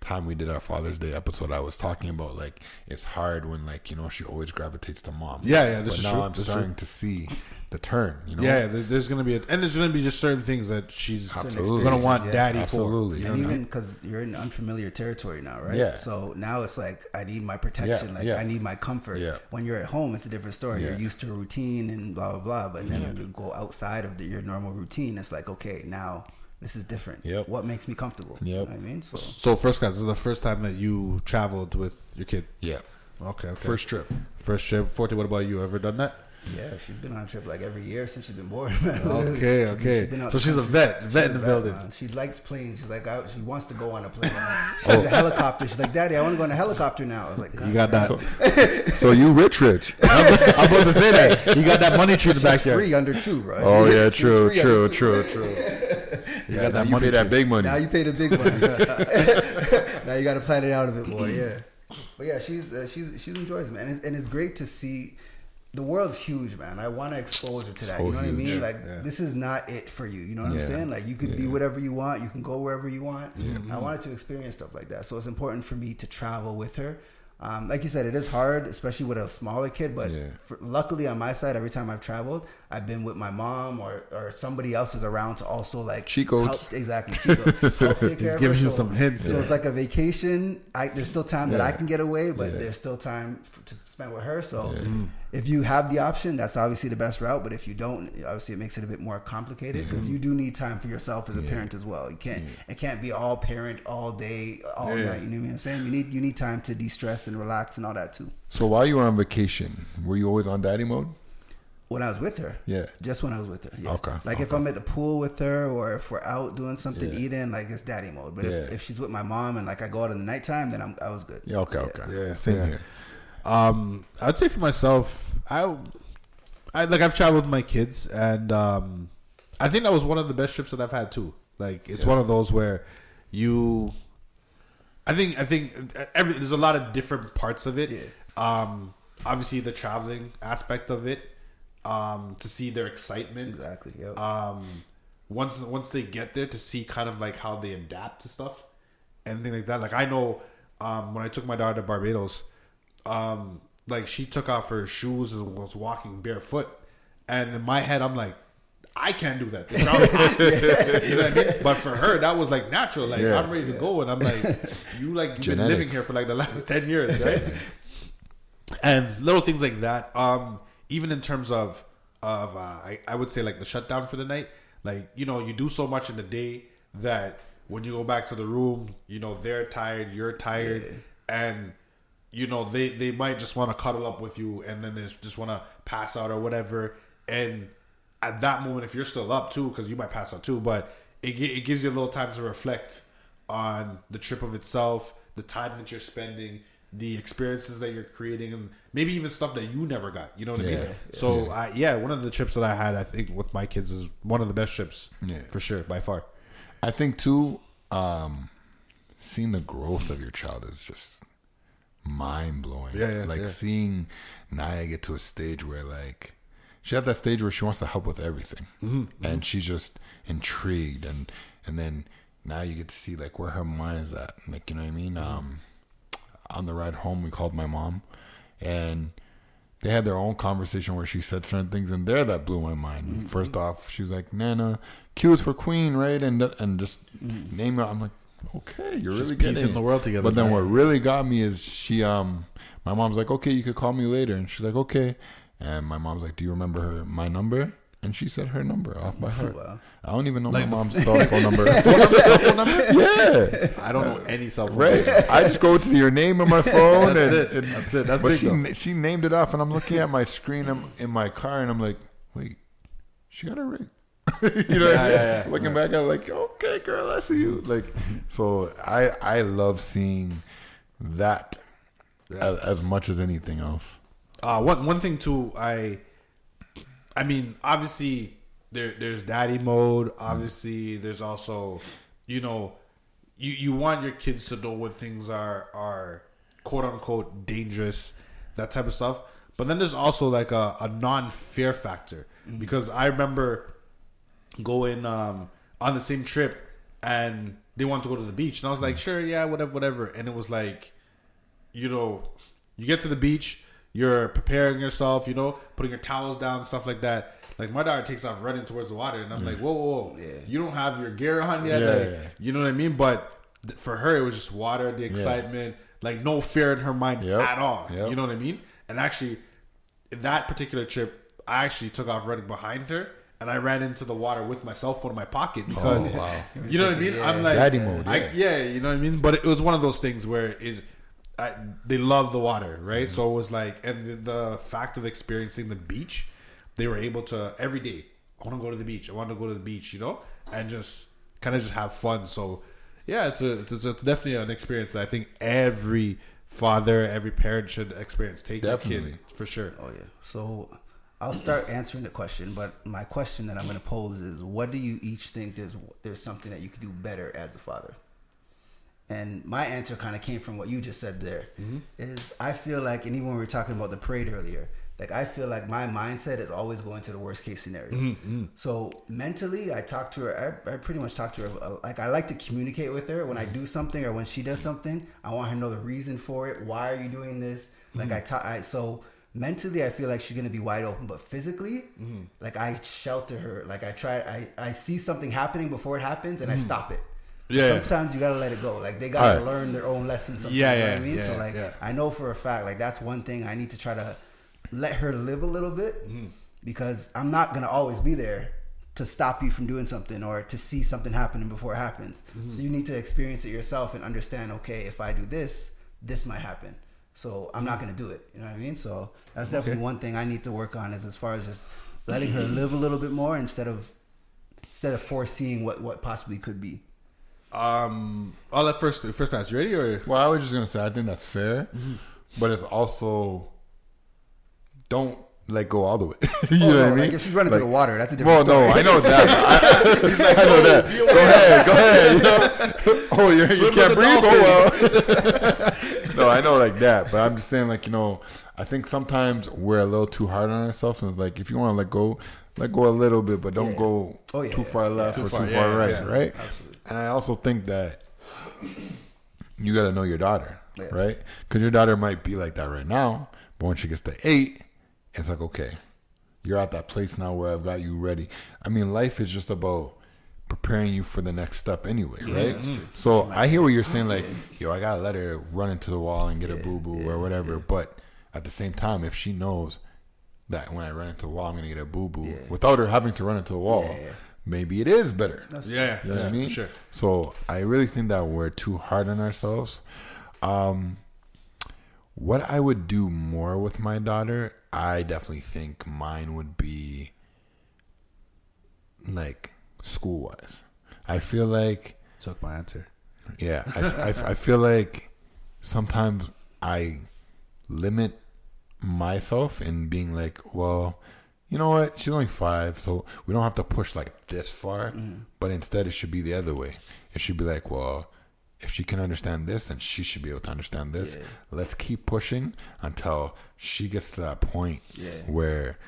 time we did our Father's Day episode, I was talking about like it's hard when like you know she always gravitates to mom. Yeah, yeah, this but is now true. I'm This starting true. to see the turn. You know, Yeah, there's gonna be a, and there's gonna be just certain things that she's Absolutely. gonna want Yeah, daddy absolutely. for. and know? even because you're in unfamiliar territory now, right? Yeah. So now it's like I need my protection, Yeah, like yeah. I need my comfort. Yeah. When you're at home, it's a different story. You're used to routine and blah blah blah. But then when you go outside of the, your normal routine, it's like okay, now this is different. Yep. What makes me comfortable? Yep. You know what I mean? So So first class this is the first time that you traveled with your kid. yeah. Okay, okay. First trip. first trip. Forte, what about you? Ever done that? Yeah, she's been on a trip like every year since she's been born. Man. Okay, She's- okay. been out So she's a country. vet, vet in the She's building. man. She likes planes. She's like, I, she wants to go on a plane. She's Oh. a helicopter. She's like, Daddy, I want to go on a helicopter now. I was like, You got that. damn. So you rich, rich. I'm about to say that. You got that money tree in the She's backyard. free under two, bro. Oh She's- yeah, she's true, true, true, true. You Yeah, got that you money pay that big money. Now you pay the big money. now you got to plan it out a bit more, yeah. But yeah, she's uh, she's she's enjoys it, man, and it's, and it's great to see. The world's huge, man. I want to expose her to that. So you know what I mean? Like Yeah. this is not it for you. You know what Yeah. I'm saying? Like you can be whatever you want. You can go wherever you want. I wanted to experience stuff like that. So it's important for me to travel with her. Um, like you said, it is hard, especially with a smaller kid. But Yeah. for, luckily, on my side, every time I've traveled, I've been with my mom or, or somebody else is around to also like Chico's. help- exactly Chico, help take care He's giving you So- some hints. So it's like a vacation. I, there's still time that I can get away, but Yeah. there's still time f to spend with her. So mm-hmm. if you have the option, that's obviously the best route. But if you don't, obviously it makes it a bit more complicated because mm-hmm. you do need time for yourself as a parent as well. You can't it can't be all parent all day all Yeah. night. You know what I'm saying? You need you need time to de stress and relax and all that too. So while you were on vacation, were you always on daddy mode? When I was with her, Yeah. just when I was with her. Yeah. Okay, Like if. I'm at the pool with her, or if we're out doing something Yeah. eating, like it's daddy mode. But if, Yeah. if she's with my mom and like I go out in the nighttime, then I'm I was good. Yeah. Okay. Okay. Yeah, Same yeah. here. Um, I'd say for myself, I, I like I've traveled with my kids, and um, I think that was one of the best trips that I've had too. Like it's Yeah. one of those where you, I think I think every there's a lot of different parts of it. Yeah. Um, obviously the traveling aspect of it, um, to see their excitement. Exactly. Yep. Um, once once they get there to see kind of like how they adapt to stuff, and things like that. Like I know, um, when I took my daughter to Barbados, um, like she took off her shoes and was walking barefoot, and in my head I'm like. I can't do that. You know what I mean? But for her, that was like natural. Like Yeah. I'm ready to go, and I'm like, you like you've been living here for like the last ten years, right? and little things like that. Um, even in terms of of uh, I, I would say like the shutdown for the night. Like you know, you do so much in the day that when you go back to the room, you know they're tired, you're tired, and you know they they might just want to cuddle up with you, and then they just want to pass out or whatever. And at that moment, if you're still up too, because you might pass out too, but it it gives you a little time to reflect on the trip of itself, the time that you're spending, the experiences that you're creating, and maybe even stuff that you never got. You know what I Yeah. mean? So, I, yeah, one of the trips that I had, I think, with my kids is one of the best trips, Yeah. for sure, by far. I think too, um, seeing the growth of your child is just mind blowing. Yeah, yeah, like yeah. seeing Naya get to a stage where like she had that stage where she wants to help with everything, Mm-hmm, and she's just intrigued, and and then now you get to see like where her mind's at. Like you know what I mean. Mm-hmm. Um, on the ride home, we called my mom, and they had their own conversation where she said certain things in there that blew my mind. Mm-hmm. First off, she was like, "Nana, Q is for Queen, right?" And and just Mm-hmm. name it. I'm like, okay, you're Just really getting piecing it. the world together, But then man. what really got me is she um, my mom's like, okay, you could call me later, and she's like, okay, and my mom's like, do you remember her my number? And she said her number off by heart. Wow. I don't even know Like my the- mom's cell phone number. Phone number, cell phone number? Yeah. I don't know any cell phone. Right. number. I just go to your name on my phone. That's and, it. and- That's it. That's but big, she though. she named it off, and I'm looking at my screen in, in my car, and I'm like, wait, she got a ring. you know, what I Yeah, mean? yeah, yeah. looking back, I'm like, okay, girl, I see you. Like, so I I love seeing that as, as much as anything else. Uh, one one thing too, I, I mean, obviously there there's daddy mode. Obviously, there's also, you know, you you want your kids to know when things are are quote unquote dangerous, that type of stuff. But then there's also like a, a non fear factor because I remember going um, on the same trip and they wanted to go to the beach and I was like, sure, yeah, whatever, whatever. And it was like, you know, you get to the beach, you're preparing yourself, you know, putting your towels down, stuff like that. Like my daughter takes off running towards the water, and I'm like, whoa, whoa, whoa. you don't have your gear on yet, Yeah, like, yeah. you know what I mean? But th- for her, it was just water, the excitement, like no fear in her mind Yep, at all. yep. You know what I mean? And actually, in that particular trip, I actually took off running behind her. And I ran into the water with my cell phone in my pocket oh, because, wow. you know what I mean. I'm like, Daddy mode, I- yeah. yeah, you know what I mean. But it was one of those things where is I, they love the water, right? Mm-hmm. So it was like, and the, the fact of experiencing the beach, they were able to every day. I want to go to the beach. I want to go to the beach, you know, and just kind of just have fun. So yeah, it's a it's, a- it's definitely an experience that I think every father, every parent should experience. Take your kid for sure. Oh yeah. So I'll start answering the question, but my question that I'm going to pose is: What do you each think there's there's something that you could do better as a father? And my answer kind of came from what you just said there. Is I feel like, and even when we were talking about the parade earlier, like I feel like my mindset is always going to the worst case scenario. Mhm. So mentally, I talk to her. I, I pretty much talk to her. uh, Like I like to communicate with her when I do something or when she does something. I want her to know the reason for it. Why are you doing this? Like I talk. I so mentally, I feel like she's gonna be wide open, but physically, Mhm. like I shelter her. Like I try. I I see something happening before it happens, and I Mhm. stop it. Yeah. Sometimes you gotta let it go. Like they gotta Alright. learn their own lessons. Sometimes, Yeah, you know yeah, what I mean. yeah, so like yeah. I know for a fact, like that's one thing I need to try to let her live a little bit Mm-hmm. because I'm not gonna always be there to stop you from doing something or to see something happening before it happens. Mhm. So you need to experience it yourself and understand. Okay, if I do this, this might happen. So I'm not gonna do it. You know what I mean? So that's definitely Okay. one thing I need to work on is as far as just letting her live a little bit more instead of instead of foreseeing what what possibly could be. Um, I'll let first first pass. You ready or? Well, I was just gonna say I think that's fair, but it's also don't let go all the way. you Oh, know no, what I like mean? if she's running to the water, that's a different story. Well, no. I know that. I, I know that. Go ahead, go ahead. You know? Oh, you're, you can't with the breathe. Oh well. No, I know like that, but I'm just saying, like you know, I think sometimes we're a little too hard on ourselves, and it's like if you want to let go, let go a little bit, but don't Yeah. go Oh, yeah, too yeah, far yeah. left Too or far, too yeah, far yeah, right, yeah. right? Absolutely. And I also think that you got to know your daughter, Yeah. right? Because your daughter might be like that right now, but when she gets to eight, it's like okay, you're at that place now where I've got you ready. I mean, life is just about preparing you for the next step anyway, right? So I hear what you're saying, like, yo, I gotta let her run into the wall and get a boo boo or whatever. But at the same time, if she knows that when I run into the wall, I'm gonna get a boo boo without her having to run into a wall, Yeah, yeah. maybe it is better. Yeah, You know what I mean? sure. So I really think that we're too hard on ourselves. Um, what I would do more with my daughter, I definitely think mine would be like school wise. I feel like Took my answer. yeah, I, I, I feel like sometimes I limit myself in being like, well, you know what? She's only five, so we don't have to push like this far. Mm-hmm. But instead, it should be the other way. It should be like, well, if she can understand this, then she should be able to understand this. Yeah. Let's keep pushing until she gets to that point Yeah. where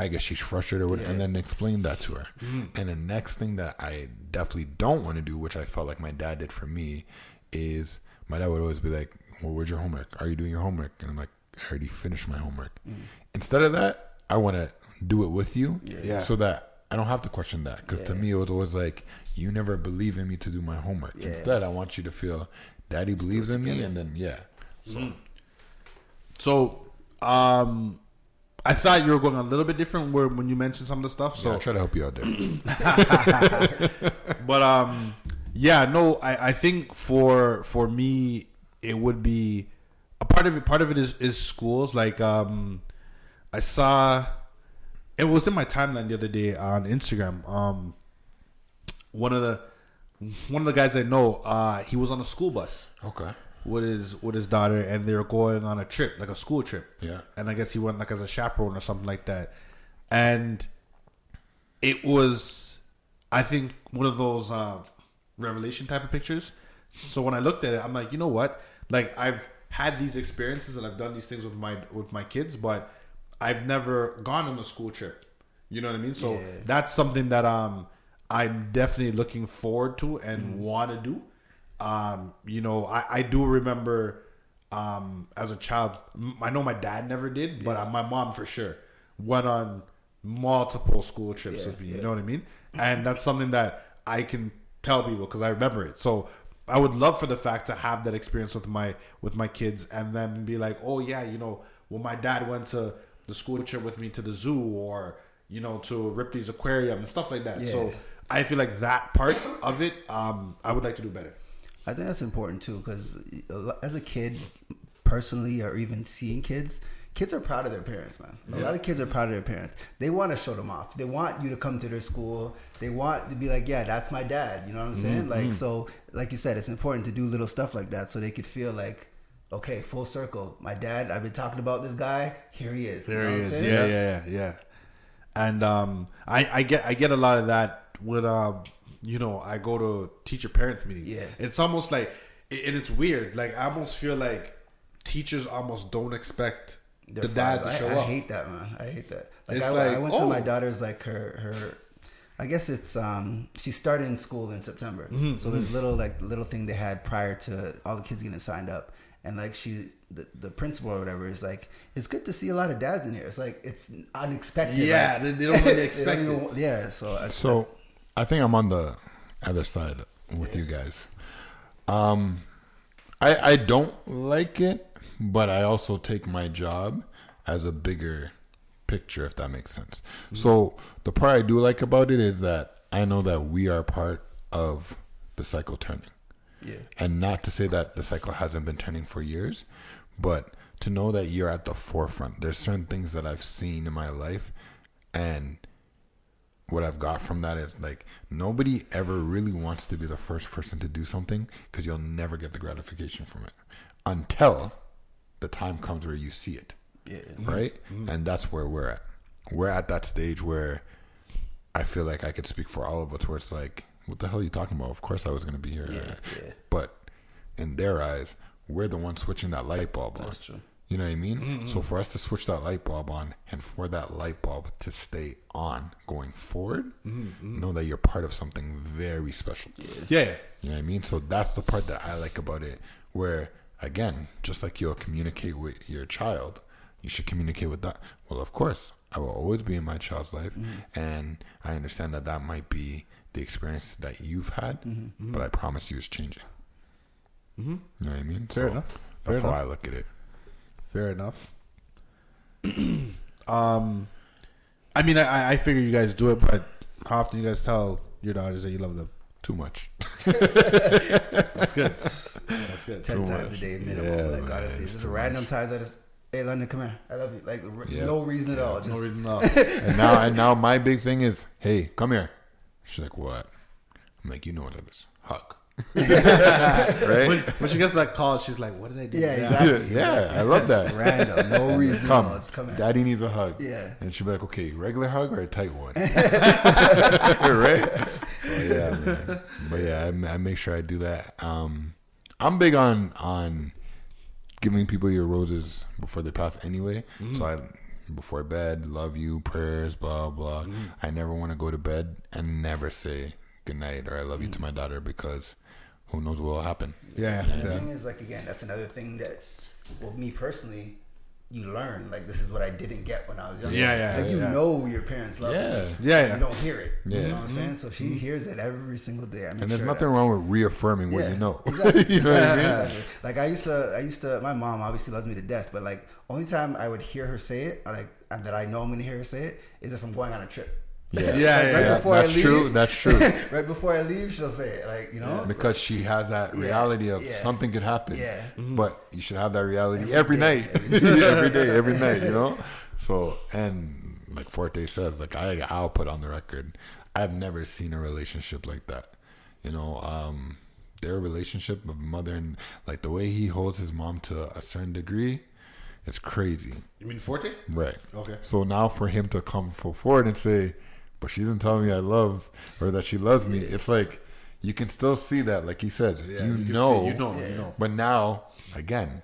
I guess she's frustrated with, Yeah. and then explain that to her. Mm-hmm. And the next thing that I definitely don't want to do, which I felt like my dad did for me, is my dad would always be like, "Well, where's your homework? Are you doing your homework?" And I'm like, "I already finished my homework." Mm. Instead of that, I want to do it with you, Yeah. so that I don't have to question that. Because to me, it was always like, "You never believe in me to do my homework." Yeah. Instead, I want you to feel, "Daddy believes in me," and then yeah, so So, um, I thought you were going a little bit different where when you mentioned some of the stuff. so So, I try to help you out there. but um, yeah, no, I, I think for for me it would be a part of it. Part of it is is schools. Like um, I saw it was in my timeline the other day on Instagram. Um, one of the one of the guys I know, uh, he was on a school bus okay. With his with his daughter, and they were going on a trip, like a school trip. Yeah. and I guess he went like as a chaperone or something like that. And it was, I think, one of those uh, revelation type of pictures. So when I looked at it, I'm like, you know what? Like I've had these experiences and I've done these things with my with my kids, but I've never gone on a school trip. You know what I mean? So Yeah. that's something that um I'm definitely looking forward to and Mm-hmm. want to do. Um, you know, I, I do remember um as a child. I know my dad never did, but uh, my mom for sure went on multiple school trips Yeah, with me. You know what I mean? And that's something that I can tell people because I remember it. So I would love for the fact to have that experience with my with my kids, and then be like, oh yeah, you know, well my dad went to the school trip with me to the zoo, or you know, to Ripley's Aquarium and stuff like that. So I feel like that part of it, um, I would like to do better. I think that's important too because as a kid, personally, or even seeing kids, kids are proud of their parents, man. A Yeah. lot of kids are proud of their parents. They want to show them off. They want you to come to their school. They want to be like, yeah, that's my dad. You know what I'm saying? Mhm. Like, so, like you said, it's important to do little stuff like that so they could feel like, okay, full circle. My dad, I've been talking about this guy. Here he is. You There know he what I'm is. Yeah, yeah, yeah, yeah. And um, I, I get I get a lot of that with um, you know, I go to teacher parent meetings. Yeah. it's almost like, and it's weird. Like I almost feel like teachers almost don't expect Their the dad to show I, I hate that, man. I hate that. Like, I, like, I went to oh. my daughter's like her her. I guess it's um she started in school in September, Mhm, so there's mhm. little like little thing they had prior to all the kids getting signed up, and like she the, the principal or whatever is like it's good to see a lot of dads in here. It's like it's unexpected. Yeah, like- they- they don't really they expect even- it. Yeah, so I, So I think I'm on the other side with you guys. Um, I I don't like it, but I also take my job as a bigger picture, if that makes sense. So the part I do like about it is that I know that we are part of the cycle turning. Yeah. And not to say that the cycle hasn't been turning for years, but to know that you're at the forefront. There's certain things that I've seen in my life and what I've got from that is like nobody ever really wants to be the first person to do something because you'll never get the gratification from it until the time comes where you see it. Yeah. Right? Mhm. And that's where we're at. We're at that stage where I feel like I could speak for all of us where it's like, what the hell are you talking about? Of course I was going to be here. yeah. But in their eyes, we're the ones switching that light bulb on. That's true. You know what I mean? Mhm. So for us to switch that light bulb on and for that light bulb to stay on going forward, Mhm, mhm. know that you're part of something very special. Yeah. You know what I mean? So that's the part that I like about it. Where again, just like you'll communicate with your child, you should communicate with that. Well, of course, I will always be in my child's life, Mhm. and I understand that that might be the experience that you've had, Mhm. but I promise you, it's changing. Mhm. You know what I mean? Fair So enough. That's Fair how. I look at it. Fair enough. um, I mean, I, I figure you guys do it, but how often you guys tell your daughters that you love them? Too much. That's good. That's good. ten Too times much. a day minimum. Yeah, like man, honestly, it's just too random times I just, hey London, come here, I love you. Like r- Yeah. no reason at Yeah. all. Just, No reason at all. and now and now my big thing is, hey, come here. She's like, what? I'm like, you know what it is. Hug. right? When, when she gets that call, she's like, "What did I do?" Yeah, exactly. Yeah, I love that. Random, no reason Come, all, just come daddy needs a hug. Yeah. and she'll be like, okay, regular hug or a tight one, right? So yeah, man. but yeah, I, I make sure I do that. Um, I'm big on on giving people your roses before they pass anyway. Mhm. So I before bed, love you, prayers, blah blah. Mhm. I never want to go to bed and never say good night or I love you to my daughter because who knows what will happen. Yeah, And the thing is, like again, that's another thing that, well, me personally, you learn. Like this is what I didn't get when I was younger. Yeah, yeah, Like you yeah. know your parents love Yeah. you. Yeah, yeah. You don't hear it. Yeah. You know what I'm saying? So she mm-hmm. hears it every single day. I make And there's sure nothing that- wrong with reaffirming what Yeah, you know. Exactly. you know what I mean? Exactly. Like I used to, I used to. My mom obviously loves me to death, but like only time I would hear her say it, like that I know I'm gonna hear her say it, is if I'm going on a trip. Yeah. Like, Yeah, right yeah, before that's I leave, true, that's true. right before I leave, she'll say it. Like you know, because she has that Yeah, reality of yeah. something could happen. Yeah. But you should have that reality Every every, day, night, every day. every day, every night. You know. So and like Forte says, like I, I'll put on the record, I've never seen a relationship like that. You know, um, their relationship of mother and like the way he holds his mom to a certain degree, it's crazy. You mean Forte? Right. Okay. So now for him to come full forward and say, but she doesn't tell me I love or that she loves me, it's like you can still see that, like he said, Yeah, you, you know, see- you know, you know. But now, again,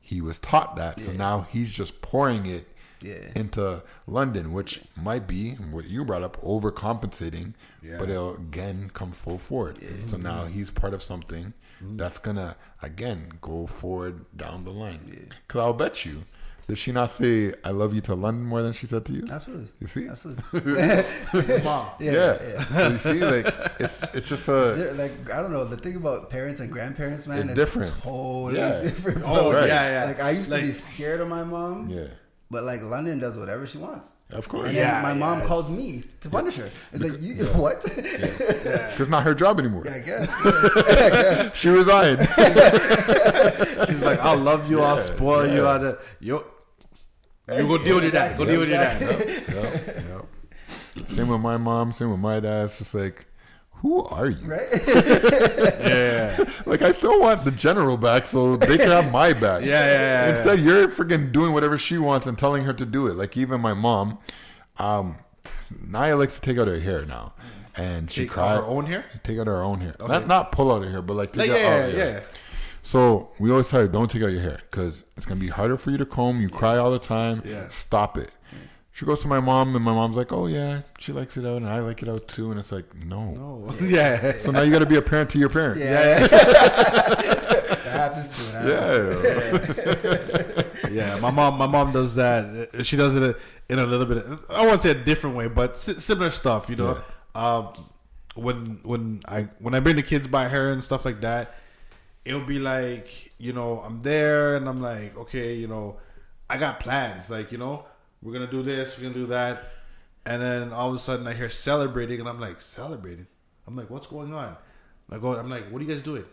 he was taught that, so now he's just pouring it Yeah. into London, which might be what you brought up, overcompensating, Yeah. but it'll again come full forward. So now mm-hmm. he's part of something mm-hmm. that's gonna again go forward down the line. Because I'll bet you, did she not say "I love you" to London more than she said to you? Absolutely. You see, Absolutely. Mom. Yeah. Yeah, So you see, like it's it's just a They're, like I don't know the thing about parents and grandparents, man. It's is different. Totally Yeah. different. Oh, bro. yeah, yeah. Like I used Like- to be scared of my mom. yeah. But like London does whatever she wants. Of course. And then Yeah, my mom yeah, calls it's- me to punish her. It's like, you, Yeah. what? Because it's not her job anymore. Yeah, I guess. Yeah, I guess. she resigned. She's like, I'll love you, I'll Yeah, spoil you. I'll, you go deal with your dad. Go deal with your dad. Yep, yep, yep. Same with my mom. Same with my dad. It's just like, who are you? Right? Yeah. Like I still want the general back, so they can have my back. Yeah, yeah, yeah, Instead, you're freaking doing whatever she wants and telling her to do it. Like even my mom, um, Naya likes to take out her hair now, and she Take out cries. her own hair? Take out her own hair. Okay. Not not pull out her hair, but like take Like, out yeah, our yeah, hair. yeah. So we always tell her, don't take out your hair because it's gonna be harder for you to comb. You cry all the time. Yeah. Stop it. She goes to my mom, and my mom's like, "Oh yeah, she likes it out, and I like it out too." And it's like, no, No. Yeah. So now you got to be a parent to your parent. Yeah. that happens too. That Yeah. yeah, my mom, my mom does that. She does it in a little bit. I won't say a different way, but similar stuff. You know, um, when when I when I bring the kids by her and stuff like that, it'll be like you know I'm there and I'm like okay, you know, I got plans. Like you know, we're gonna do this, we're gonna do that, and then all of a sudden I hear celebrating, and I'm like celebrating. I'm like, what's going on? I go, I'm like, what are you guys doing?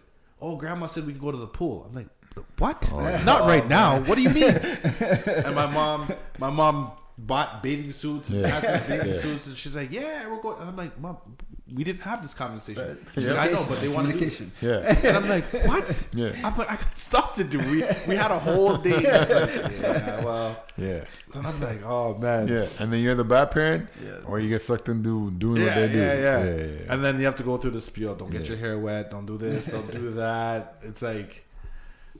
Oh, grandma said we can go to the pool. I'm like, what? Oh. Not right now. What do you mean? and my mom, my mom bought bathing suits, and Yeah. had some bathing Yeah. suits, and she's like, yeah, we're going. And I'm like, mom, we didn't have this conversation. She's Yeah. like, I know, but they want to Communication. Yeah. And I'm like, what? Yeah. I'm like, I got stuff to do. We we had a whole day. Like, yeah, well. Yeah. And I'm like, oh man. Yeah, and then you're the bad parent, Yeah. or you get sucked into doing Yeah, what they do. yeah, yeah, yeah, yeah. And then you have to go through the spiel. Don't get Yeah. your hair wet. Don't do this. Don't do that. It's like,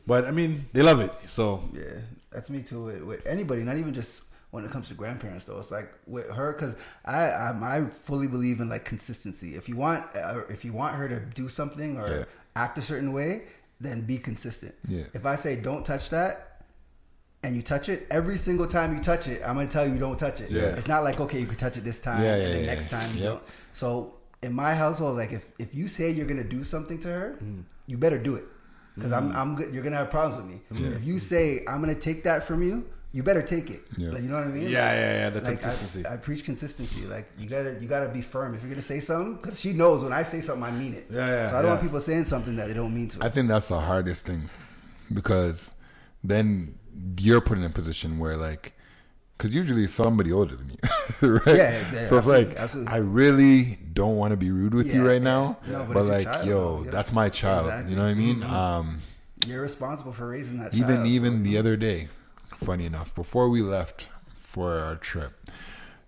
but I mean, they love it. So Yeah, that's me too. With, with anybody, not even just when it comes to grandparents, though. It's like with her because I, I I fully believe in like consistency. If you want uh, if you want her to do something or Yeah. act a certain way, then be consistent. Yeah. If I say don't touch that. And you touch it every single time you touch it. I'm gonna tell you don't touch it. Yeah. It's not like okay, you can touch it this time, Yeah, and yeah, then yeah, next yeah. time you Yep. don't. So in my household, like if if you say you're gonna do something to her, Mm. you better do it. Because I'm I'm good. You're gonna have problems with me. Yeah. If you say I'm gonna take that from you, you better take it. Yeah. Like you know what I mean? Yeah, Like- yeah, yeah, the like, consistency. I, preach consistency. Like you gotta you gotta be firm. If you're gonna say something, because she knows when I say something, I mean it. Yeah, yeah, So I don't want people saying something that they don't mean to. I think that's the hardest thing because then you're put in a position where like because usually it's somebody older than you right Yeah, exactly. so it's like Absolutely, absolutely. i really don't want to be rude with you right yeah. now No, but but, it's your like child, yo though. Yeah. that's my child Exactly. you know what i mean Mhm. um You're responsible for raising that. even child, even so- the other day funny enough before we left for our trip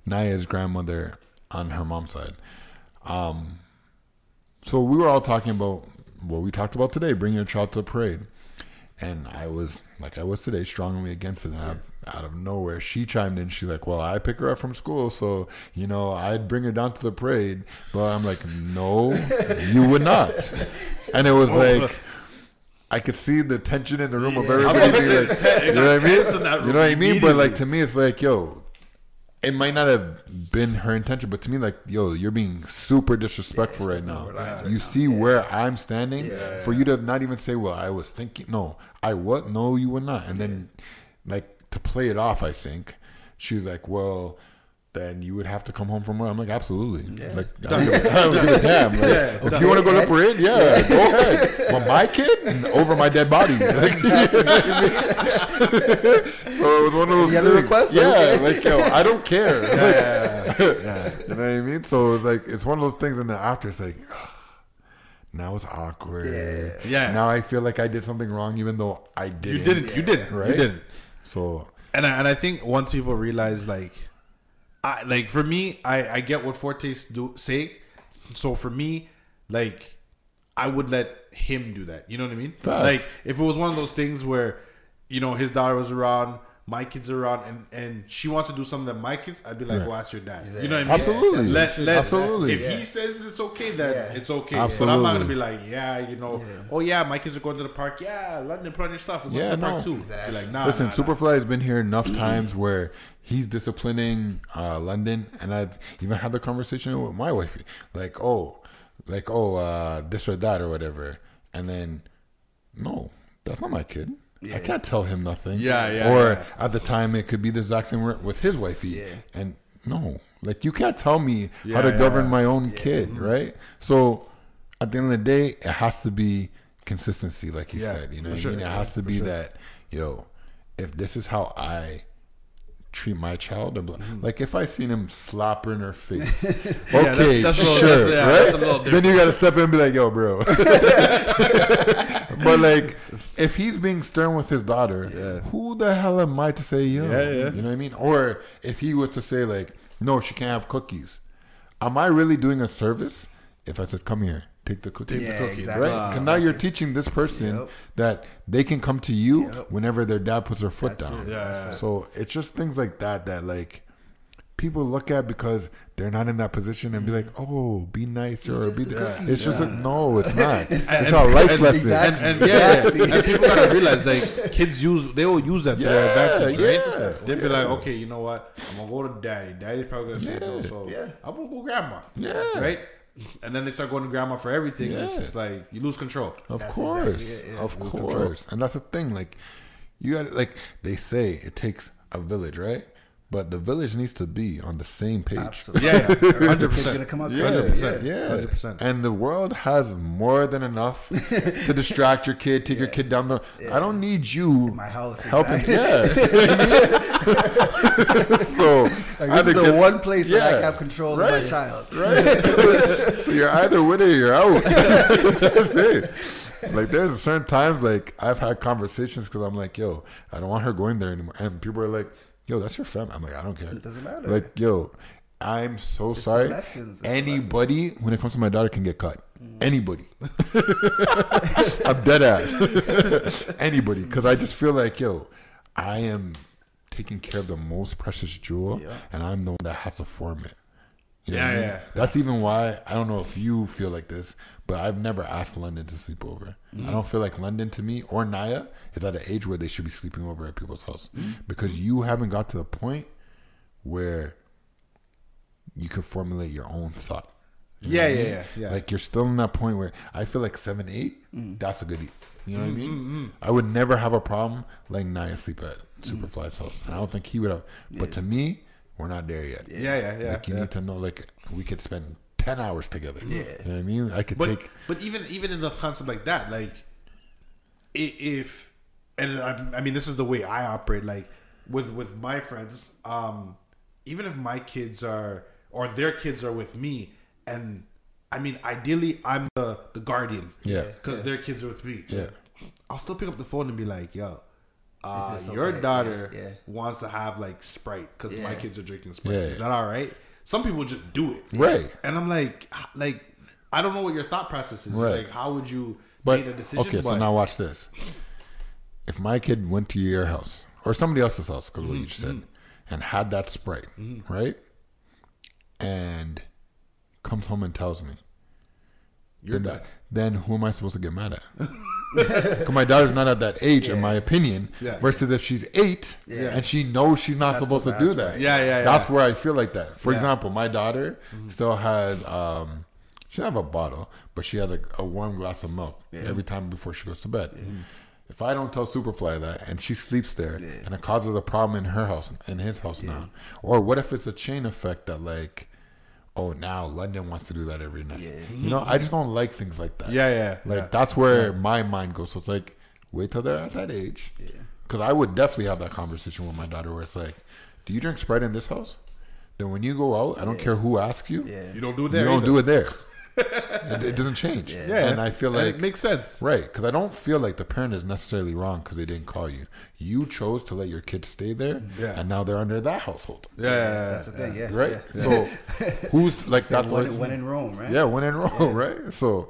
naya's grandmother on her mom's side um so we were all talking about what we talked about today bring your child to the parade. And i was like i was today strongly against it. And out, out of nowhere she chimed in. She's like well i pick her up from school so you know i'd bring her down to the parade. But i'm like no you would not. And it was like I could see the tension in the room of everybody. Being like, say, it you know what I mean? tense in that You know what I mean? But like to me, it's like, yo, it might not have been her intention, but to me, like, yo, you're being super disrespectful right now. you see where I'm standing for you to not even say, well, I was thinking. No, I what? No, you were not. And then, like, to play it off, I think she's like, well. Then you would have to come home from work. I'm like, absolutely. Like, I don't give don't give a damn. Like, Yeah. if you want to go to the parade, yeah, go ahead. But my kid over my dead body. Like, so it was one of those. Any other things- requests? Yeah, Okay. like yo, I don't care. Yeah, yeah, Like, you know what I mean? So it's like it's one of those things, and then after it's like. ugh, now it's awkward. Yeah. Yeah. Now I feel like I did something wrong, even though I didn't. you didn't. You didn't. Right? You didn't. So And I, and I think once people realize like, I like for me, I I get what Forte's do say. So for me, like, I would let him do that. You know what I mean? Facts. Like if it was one of those things where, you know, his daughter was around. My kids are around, and, and she wants to do something that my kids. I'd be like, Right. "Well, ask your dad." You know what I mean? Absolutely. Let, let, Absolutely. If Yeah. he says it's okay, then Yeah. it's okay. But I'm not gonna be like, "Yeah, you know, oh yeah, my kids are going to the park. Yeah, London, put on your stuff. We're going Yeah, to the park no. too." Be like, nah, Listen, nah, nah. Superfly has been here enough times where he's disciplining uh, London, and I've even had the conversation with my wife. like, oh, like, oh, uh, this or that or whatever, and then, no, that's not my kid. I can't tell him nothing. Yeah, yeah, Or yeah. at the time, it could be the exact same with his wifey, Yeah. and no. Like you can't tell me Yeah, how to yeah, govern yeah. my own kid, mm-hmm. right? So at the end of the day, it has to be consistency, like he Yeah, said. You know, I sure. mean? it Yeah, has to be sure. that yo, if this is how I treat my child, I'm like- mm. like if I seen him slap her in her face, okay, that's- that's a little- sure, that's- yeah, right? that's a little then you got to step in and be like, yo, bro. but like, if he's being stern with his daughter, who the hell am I to say yo? Yeah, yeah. You know what I mean? Or if he was to say like, no, she can't have cookies. Am I really doing a service if I said, come here, take the cookie? Take the cookie, exactly. Right? Because now you're teaching this person Yep. that they can come to you whenever their dad puts their foot That's down. it, Yeah, it. So it's just things like that that like people look at because they're not in that position and be mm. like, "Oh, be nice or be." The, cookie. It's just Yeah. a, no, it's not. It's, And- a life and- lesson. And, and yeah, yeah. and people gotta realize like kids use they will use that to their Yeah, advantage, right? yeah. They'll be like, okay, you know what? I'm gonna go to daddy. Daddy's probably gonna say no, so Yeah. I'm gonna go grandma. Yeah. right. And then they start going to grandma for everything. and It's just like you lose control. Of course, of Lose control. course, and that's the thing. Like you got like they say it takes a village, right? But the village needs to be on the same page. Absolutely. Yeah, yeah. Or else the kid's gonna come out Yeah, crazy. yeah, Yeah, yeah. 100%. And the world has more than enough to distract your kid, take your kid down the. I don't need you my house, helping. exactly. Yeah. so Like, this is the get- one place that I can have control right, of my child. Right. so you're either with it or you're out. That's it. Like there's certain times like I've had conversations because I'm like, yo, I don't want her going there anymore, and people are like, yo, that's your family. I'm like, I don't care. It doesn't matter. Like, yo, I'm so sorry. lessons, it's Anybody, when it comes to my daughter, can get cut. Mm. Anybody. I'm dead ass. Anybody, because I just feel like, yo, I am taking care of the most precious jewel, and I'm the one that has to form it. You know Yeah, I mean? yeah. That's even why I don't know if you feel like this, but I've never asked London to sleep over. Mm. I don't feel like London to me or Naya is at an age where they should be sleeping over at people's house Mm. because you haven't got to the point where you can formulate your own thought. You Yeah, I yeah, mean? yeah, yeah. Like you're still in that point where I feel like seven, eight, Mm. that's a good. e- You know what I mean? Mm, mm, mm. I would never have a problem letting Naya sleep at Superfly's house. And I don't think he would have. But to me, we're not there yet. Yeah, yeah, yeah, Like you yeah. need to know, like we could spend ten hours together. Yeah. you know what I mean. I could but, take. But even even in a concept like that, like i- if and I, I mean this is the way I operate. Like with with my friends, um, even if my kids are or their kids are with me, and I mean ideally I'm the the guardian, Yeah. because Yeah. their kids are with me. Yeah. I'll still pick up the phone and be like, yo. Uh, Is your okay? daughter Yeah, yeah. wants to have like Sprite because my kids are drinking Sprite. Yeah. Is that all right? Some people just do it, Right. And I'm like, like I don't know what your thought process is. Right. Like, how would you But make a decision? okay, so But- now watch this. If my kid went to your house or somebody else's house, because what you just Mm-hmm. said, and had that Sprite, right, and comes home and tells me, You're then, done. then who am I supposed to get mad at? Because my daughter's not at that age, in my opinion. Yeah. Versus if she's eight Yeah. and she knows she's not That's supposed to do that's that. right. Yeah, yeah, yeah. That's where I feel like that. For Yeah. example, my daughter still has. um She doesn't have a bottle, but she has a, a warm glass of milk every time before she goes to bed. If I don't tell Superfly that and she sleeps there and it causes a problem in her house in his house now, or what if it's a chain effect that like, oh now London wants to do that every night. You know, I just don't like things like that. Yeah, yeah, Like yeah. that's where my mind goes. So it's like wait till they're at that age. Because I would definitely have that conversation with my daughter where it's like, do you drink Sprite in this house? Then when you go out, I don't care who asks you. Yeah. You don't do it there You don't either. do it there. It, it doesn't change. Yeah. and I feel And like it makes sense. right? Because I don't feel like the parent is necessarily wrong because they didn't call you. You chose to let your kids stay there, Yeah. and now they're under that household. Yeah, yeah, yeah, That's the thing, yeah. Right. yeah. So who's like that's when, what when in Rome, right? Yeah, when in Rome, right? So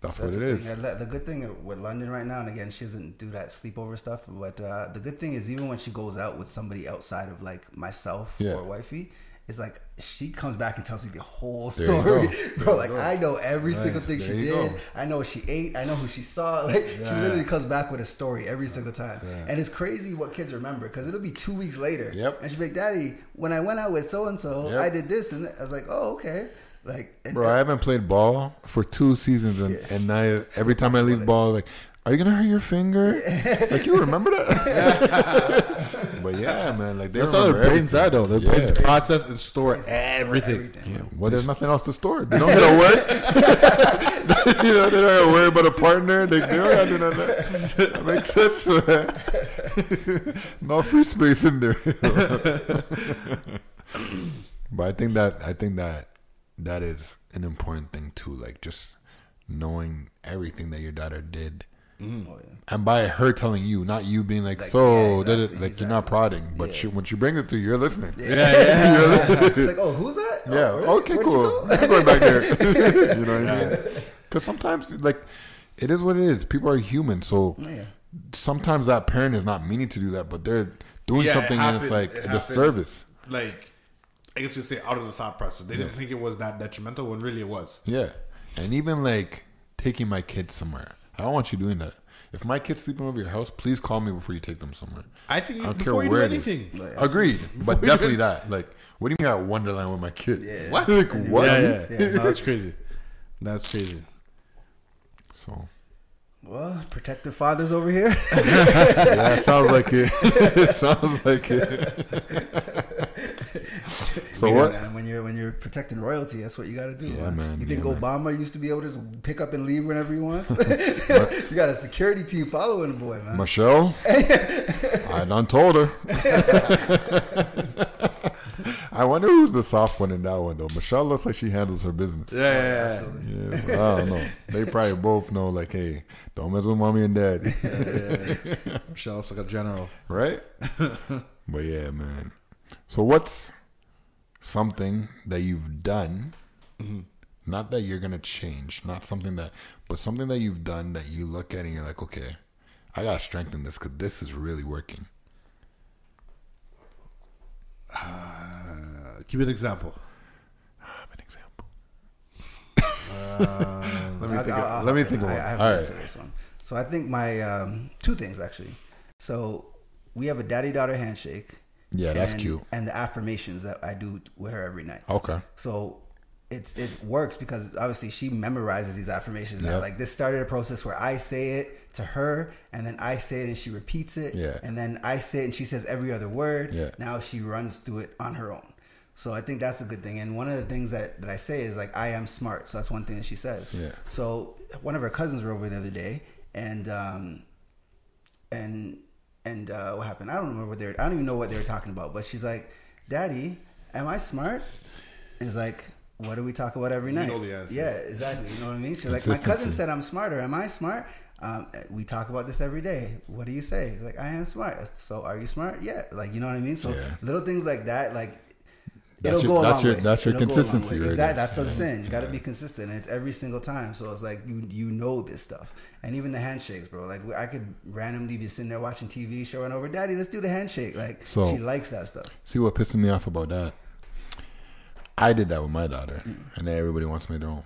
that's, what That's it the is. thing. Yeah, The good thing with London right now, and again, she doesn't do that sleepover stuff. But uh, the good thing is, even when she goes out with somebody outside of like myself Yeah. or wifey, it's like she comes back and tells me the whole story, bro. Like go. I know every Right. single thing There she did. go. I know what she ate. I know who she saw. Like she literally comes back with a story every single time, and it's crazy what kids remember because it'll be two weeks later. Yep. And she's like, "Daddy, when I went out with so and so, I did this," and I was like, "Oh, okay." Like, Bro, I haven't played ball for two seasons, and, and I every time I leave ball, like, are you gonna hurt your finger? It's like you remember that? But yeah, man, like they That's how their remember brains are, though. Their everything. brains process and store everything. Yeah, well, there's nothing else to store. They don't gotta work. you know, they don't gotta worry about a partner. They, they don't gotta do none of that. That makes sense, man. no free space in there. but I think that I think that that is an important thing too. Like just knowing everything that your daughter did. Mm. Oh, yeah. And by her telling you, not you being like, Like, so, yeah, da- da- exactly, like you're not prodding, but she, when she brings it to you, you're listening. Yeah, yeah. You're listening. Like, oh, who's that? Yeah. Oh, really? Okay. Where'd you cool. go? I'm going back there. you know what I mean? Because sometimes, like, it is what it is. People are human, so Yeah. sometimes that parent is not meaning to do that, but they're doing Yeah, it something and it's like it a happened, disservice. Like, I guess you'd say out of the thought process. They didn't think it was that detrimental when really it was. Yeah. And even like taking my kids somewhere. I don't want you doing that. If my kid's sleeping over your house, please call me before you take them somewhere. I think you- don't before you do it is. anything. Like, Agreed. But you definitely do- that. Like, what do you mean at Wonderland with my kid? Yeah. What? like, what? Yeah, yeah. yeah. No, that's crazy. That's crazy. So, Well, protective fathers over here. yeah, it sounds like it. it sounds like it. so Yeah, what? man, when you're when you're protecting royalty, that's what you got to do. Yeah, man, You think yeah, man. Obama used to be able to just pick up and leave whenever he wants? you got a security team following the boy, man. Michelle, I done told her. I wonder who's the soft one in that one though. Michelle looks like she handles her business. Yeah, yeah, Absolutely. Yeah, I don't know. They probably both know, like, hey, don't mess with mommy and daddy. Michelle looks like a general. right? but yeah, man. So what's something that you've done? Not that you're gonna change, not something that, but something that you've done that you look at and you're like, okay, I gotta strengthen this because this is really working. Uh, give me an example. an example. Uh, Let me think. I'll- Of, let me think in. of I, one. I have All right. this one. So I think my um, two things actually. So we have a daddy daughter handshake. Yeah, that's and- cute. And the affirmations that I do with her every night. Okay. So it's it works because obviously she memorizes these affirmations. Now, Yep. like this started a process where I say it to her, and then I say it and she repeats it. Yeah. And then I say it and she says every other word. Yeah. Now she runs through it on her own. So I think that's a good thing. And one of the things that, that I say is like I am smart. So that's one thing that she says. Yeah. So one of her cousins were over the other day, and um, and and uh, what happened? I don't remember what they were. I don't even know what they were talking about. But she's like, "Daddy, am I smart?" And it's like, "What do we talk about every You night?" know the answer. Yeah, exactly. You know what I mean? She's like, "My cousin said I'm smarter. Am I smart?" Um, we talk about this every day. What do you say? Like, I am smart. So, are you smart? Yeah. Like, you know what I mean? So, Yeah. little things like that, like. That's it'll your- go a that's long your- way. that's your It'll go a long consistency right Exactly. That's what I'm saying. You got to be consistent, and it's every single time. So it's like you you know this stuff, and even the handshakes, bro. Like I could randomly be sitting there watching TV, showing over, Daddy, let's do the handshake. Like So- she likes that stuff. See what pisses me off about that? I did that with my daughter, Mm. and everybody wants me to do.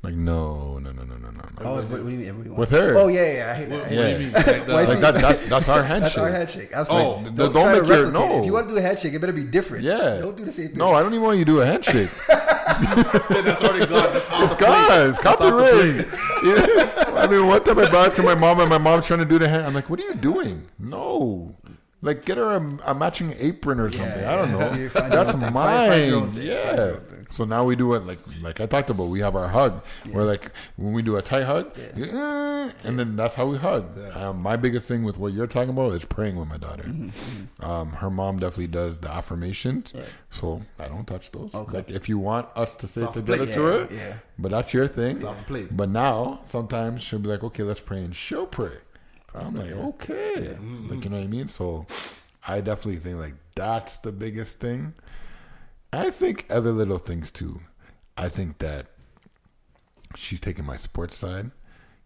Like, no, no, no, no, no, no. Oh, what, what do you mean? Everybody With her. Oh yeah, yeah. I hate that. I hate Yeah. that. Like, the- Wifey- like that, that, that's our handshake. That's our handshake. Oh, Absolutely. don't, don't, don't try to make your replicate it. no. If you want to do a handshake, it better be different. Yeah. Don't do the same thing. No, I don't even want you to do a handshake. that's already gone. That's off it's the plate. gone. It's That's copyrighted. Yeah. I mean, one time I brought it to my mom, and my mom's trying to do the hand. I'm like, "What are you doing? No." Like get her a, a matching apron or something. I don't know. You find your That's own thing. Find- find your own mine. thing. Find Yeah. your own thing. So now we do it like like I talked about. We have our hug. Where like when we do a tight hug, eh, and then that's how we hug. Um, my biggest thing with what you're talking about is praying with my daughter. Mm-hmm, Um, her mom definitely does the affirmations, so I don't touch those. Like if you want us to say it off the together plate. to her, yeah. but that's your thing. But now sometimes she'll be like, okay, let's pray, and she'll pray. I'm like, okay, like you know what I mean. So I definitely think like that's the biggest thing. I think other little things too. I think that she's taking my sports side.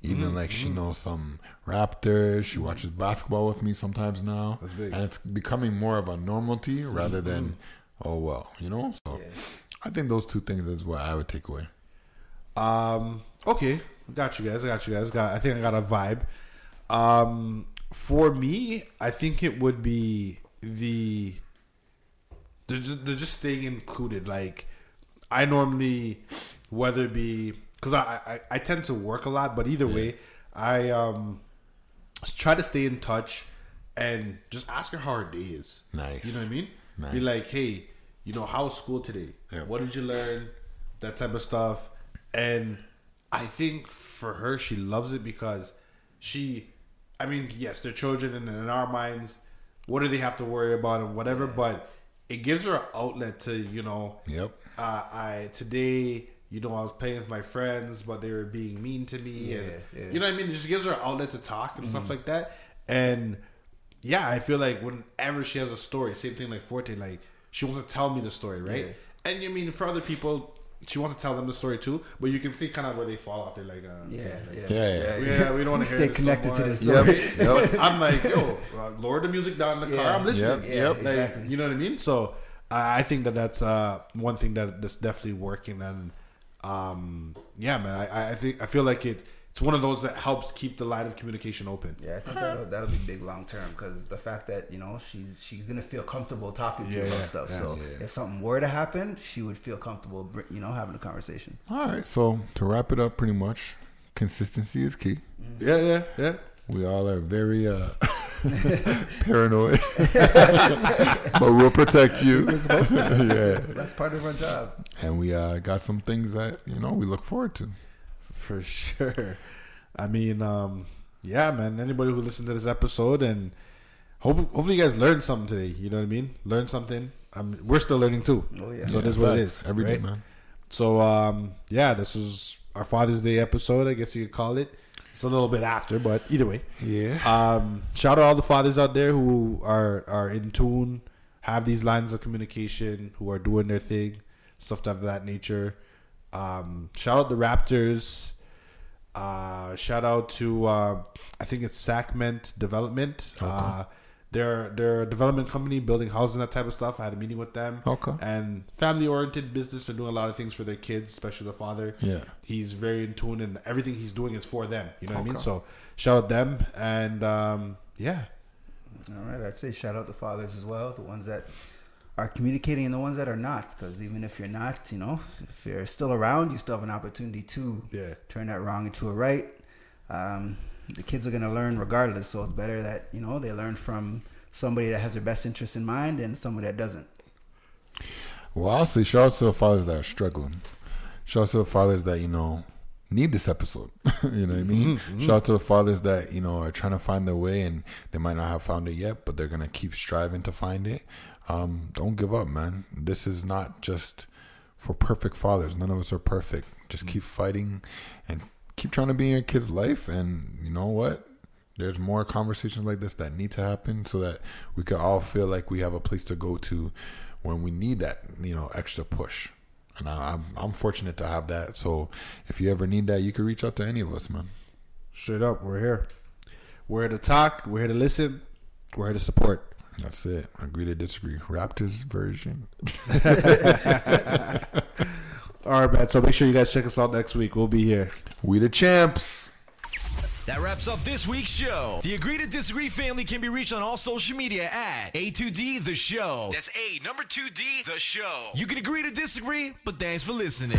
Even like she knows some Raptors. She watches basketball with me sometimes now. That's big. And it's becoming more of a normality rather than, oh well, you know. So I think those two things is what I would take away. Um. Okay, got you guys. I got you guys. Got. I think I got a vibe. Um. For me, I think it would be the. They're just, they're just staying included. Like, I normally, whether it be because I, I I tend to work a lot, but either way, I um try to stay in touch and just ask her how her day is. Nice. You know what I mean? Nice. Be like, hey, you know, how was school today? Yeah. What did you learn? That type of stuff. And I think for her, she loves it because she, I mean, yes, they're children, and in our minds, what do they have to worry about and whatever, but it gives her an outlet to, you know, Yep. uh, I today, you know, I was playing with my friends, but they were being mean to me. and, Yeah, yeah. You know what I mean? It just gives her an outlet to talk and stuff Mhm. like that. And yeah, I feel like whenever she has a story, same thing like Forte, like she wants to tell me the story, right? Yeah. And you mean for other people, she wants to tell them the story too, but you can see kind of where they fall off. They're like, uh, Yeah, like, yeah. Yeah, yeah, yeah. we don't want to Stay this connected no to this the story. Yep, yep. I'm like, yo, uh, lower the music down in the car. I'm listening. Yep, Yeah, Like, exactly. you know what I mean? So I I think that that's uh, one thing that that's definitely working, and um, yeah, man, I, I think I feel like it. It's one of those that helps keep the line of communication open. Yeah, I think that'll, that'll be big long term because the fact that you know she's she's gonna feel comfortable talking to you Yeah, about yeah, stuff. yeah, so yeah. if something were to happen, she would feel comfortable, you know, having a conversation. All right. So to wrap it up, pretty much, consistency is key. Yeah, yeah, yeah. We all are very uh, paranoid, but we'll protect you. We're supposed to. yeah. That's, that's part of our job. And we uh, got some things that you know we look forward to. For sure. I mean, um, yeah, man. Anybody who listened to this episode and hope, hopefully you guys learned something today. You know what I mean? Learn something. Um, we're still learning too. Oh, yeah. So Yeah, this is what it is Every day, man. So um, yeah, this is our Father's Day episode. I guess you could call it. It's a little bit after, but either way. Yeah. Um, shout out all the fathers out there who are are in tune, have these lines of communication, who are doing their thing, stuff of that nature. Um, shout out the Raptors. Uh, shout out to uh, I think it's Sacment Development. Uh, they're they're a development company building houses and that type of stuff. I had a meeting with them. Okay. And family oriented business. They're doing a lot of things for their kids, especially the father. Yeah. He's very in tune and everything he's doing is for them. You know what I mean? So shout out them and um, yeah. All right, I'd say shout out the fathers as well, the ones that are communicating and the ones that are not. Because even if you're not, you know, if you're still around, you still have an opportunity to Yeah. turn that wrong into a right. Um, the kids are going to learn regardless, so it's better that you know they learn from somebody that has their best interest in mind and somebody that doesn't. Well, I'll say shout out to the fathers that are struggling. Shout out to the fathers that, you know, need this episode. you know what I mean? Mm-hmm, Shout out to the fathers that, you know, are trying to find their way and they might not have found it yet, but they're going to keep striving to find it. Um, don't give up, man. This is not just for perfect fathers. None of us are perfect. Just keep fighting and keep trying to be in your kid's life. And you know what? There's more conversations like this that need to happen so that we can all feel like we have a place to go to when we need that, you know, extra push. And I, I'm I'm fortunate to have that. So if you ever need that, you can reach out to any of us, man. Straight up, we're here. We're here to talk. We're here to listen. We're here to support. That's it. Agree to disagree. Raptors version. All right, man. So make sure you guys check us out next week. We'll be here. We the champs. That wraps up this week's show. The Agree to Disagree family can be reached on all social media at A2D The Show. That's A number 2D The Show. You can agree to disagree, but thanks for listening.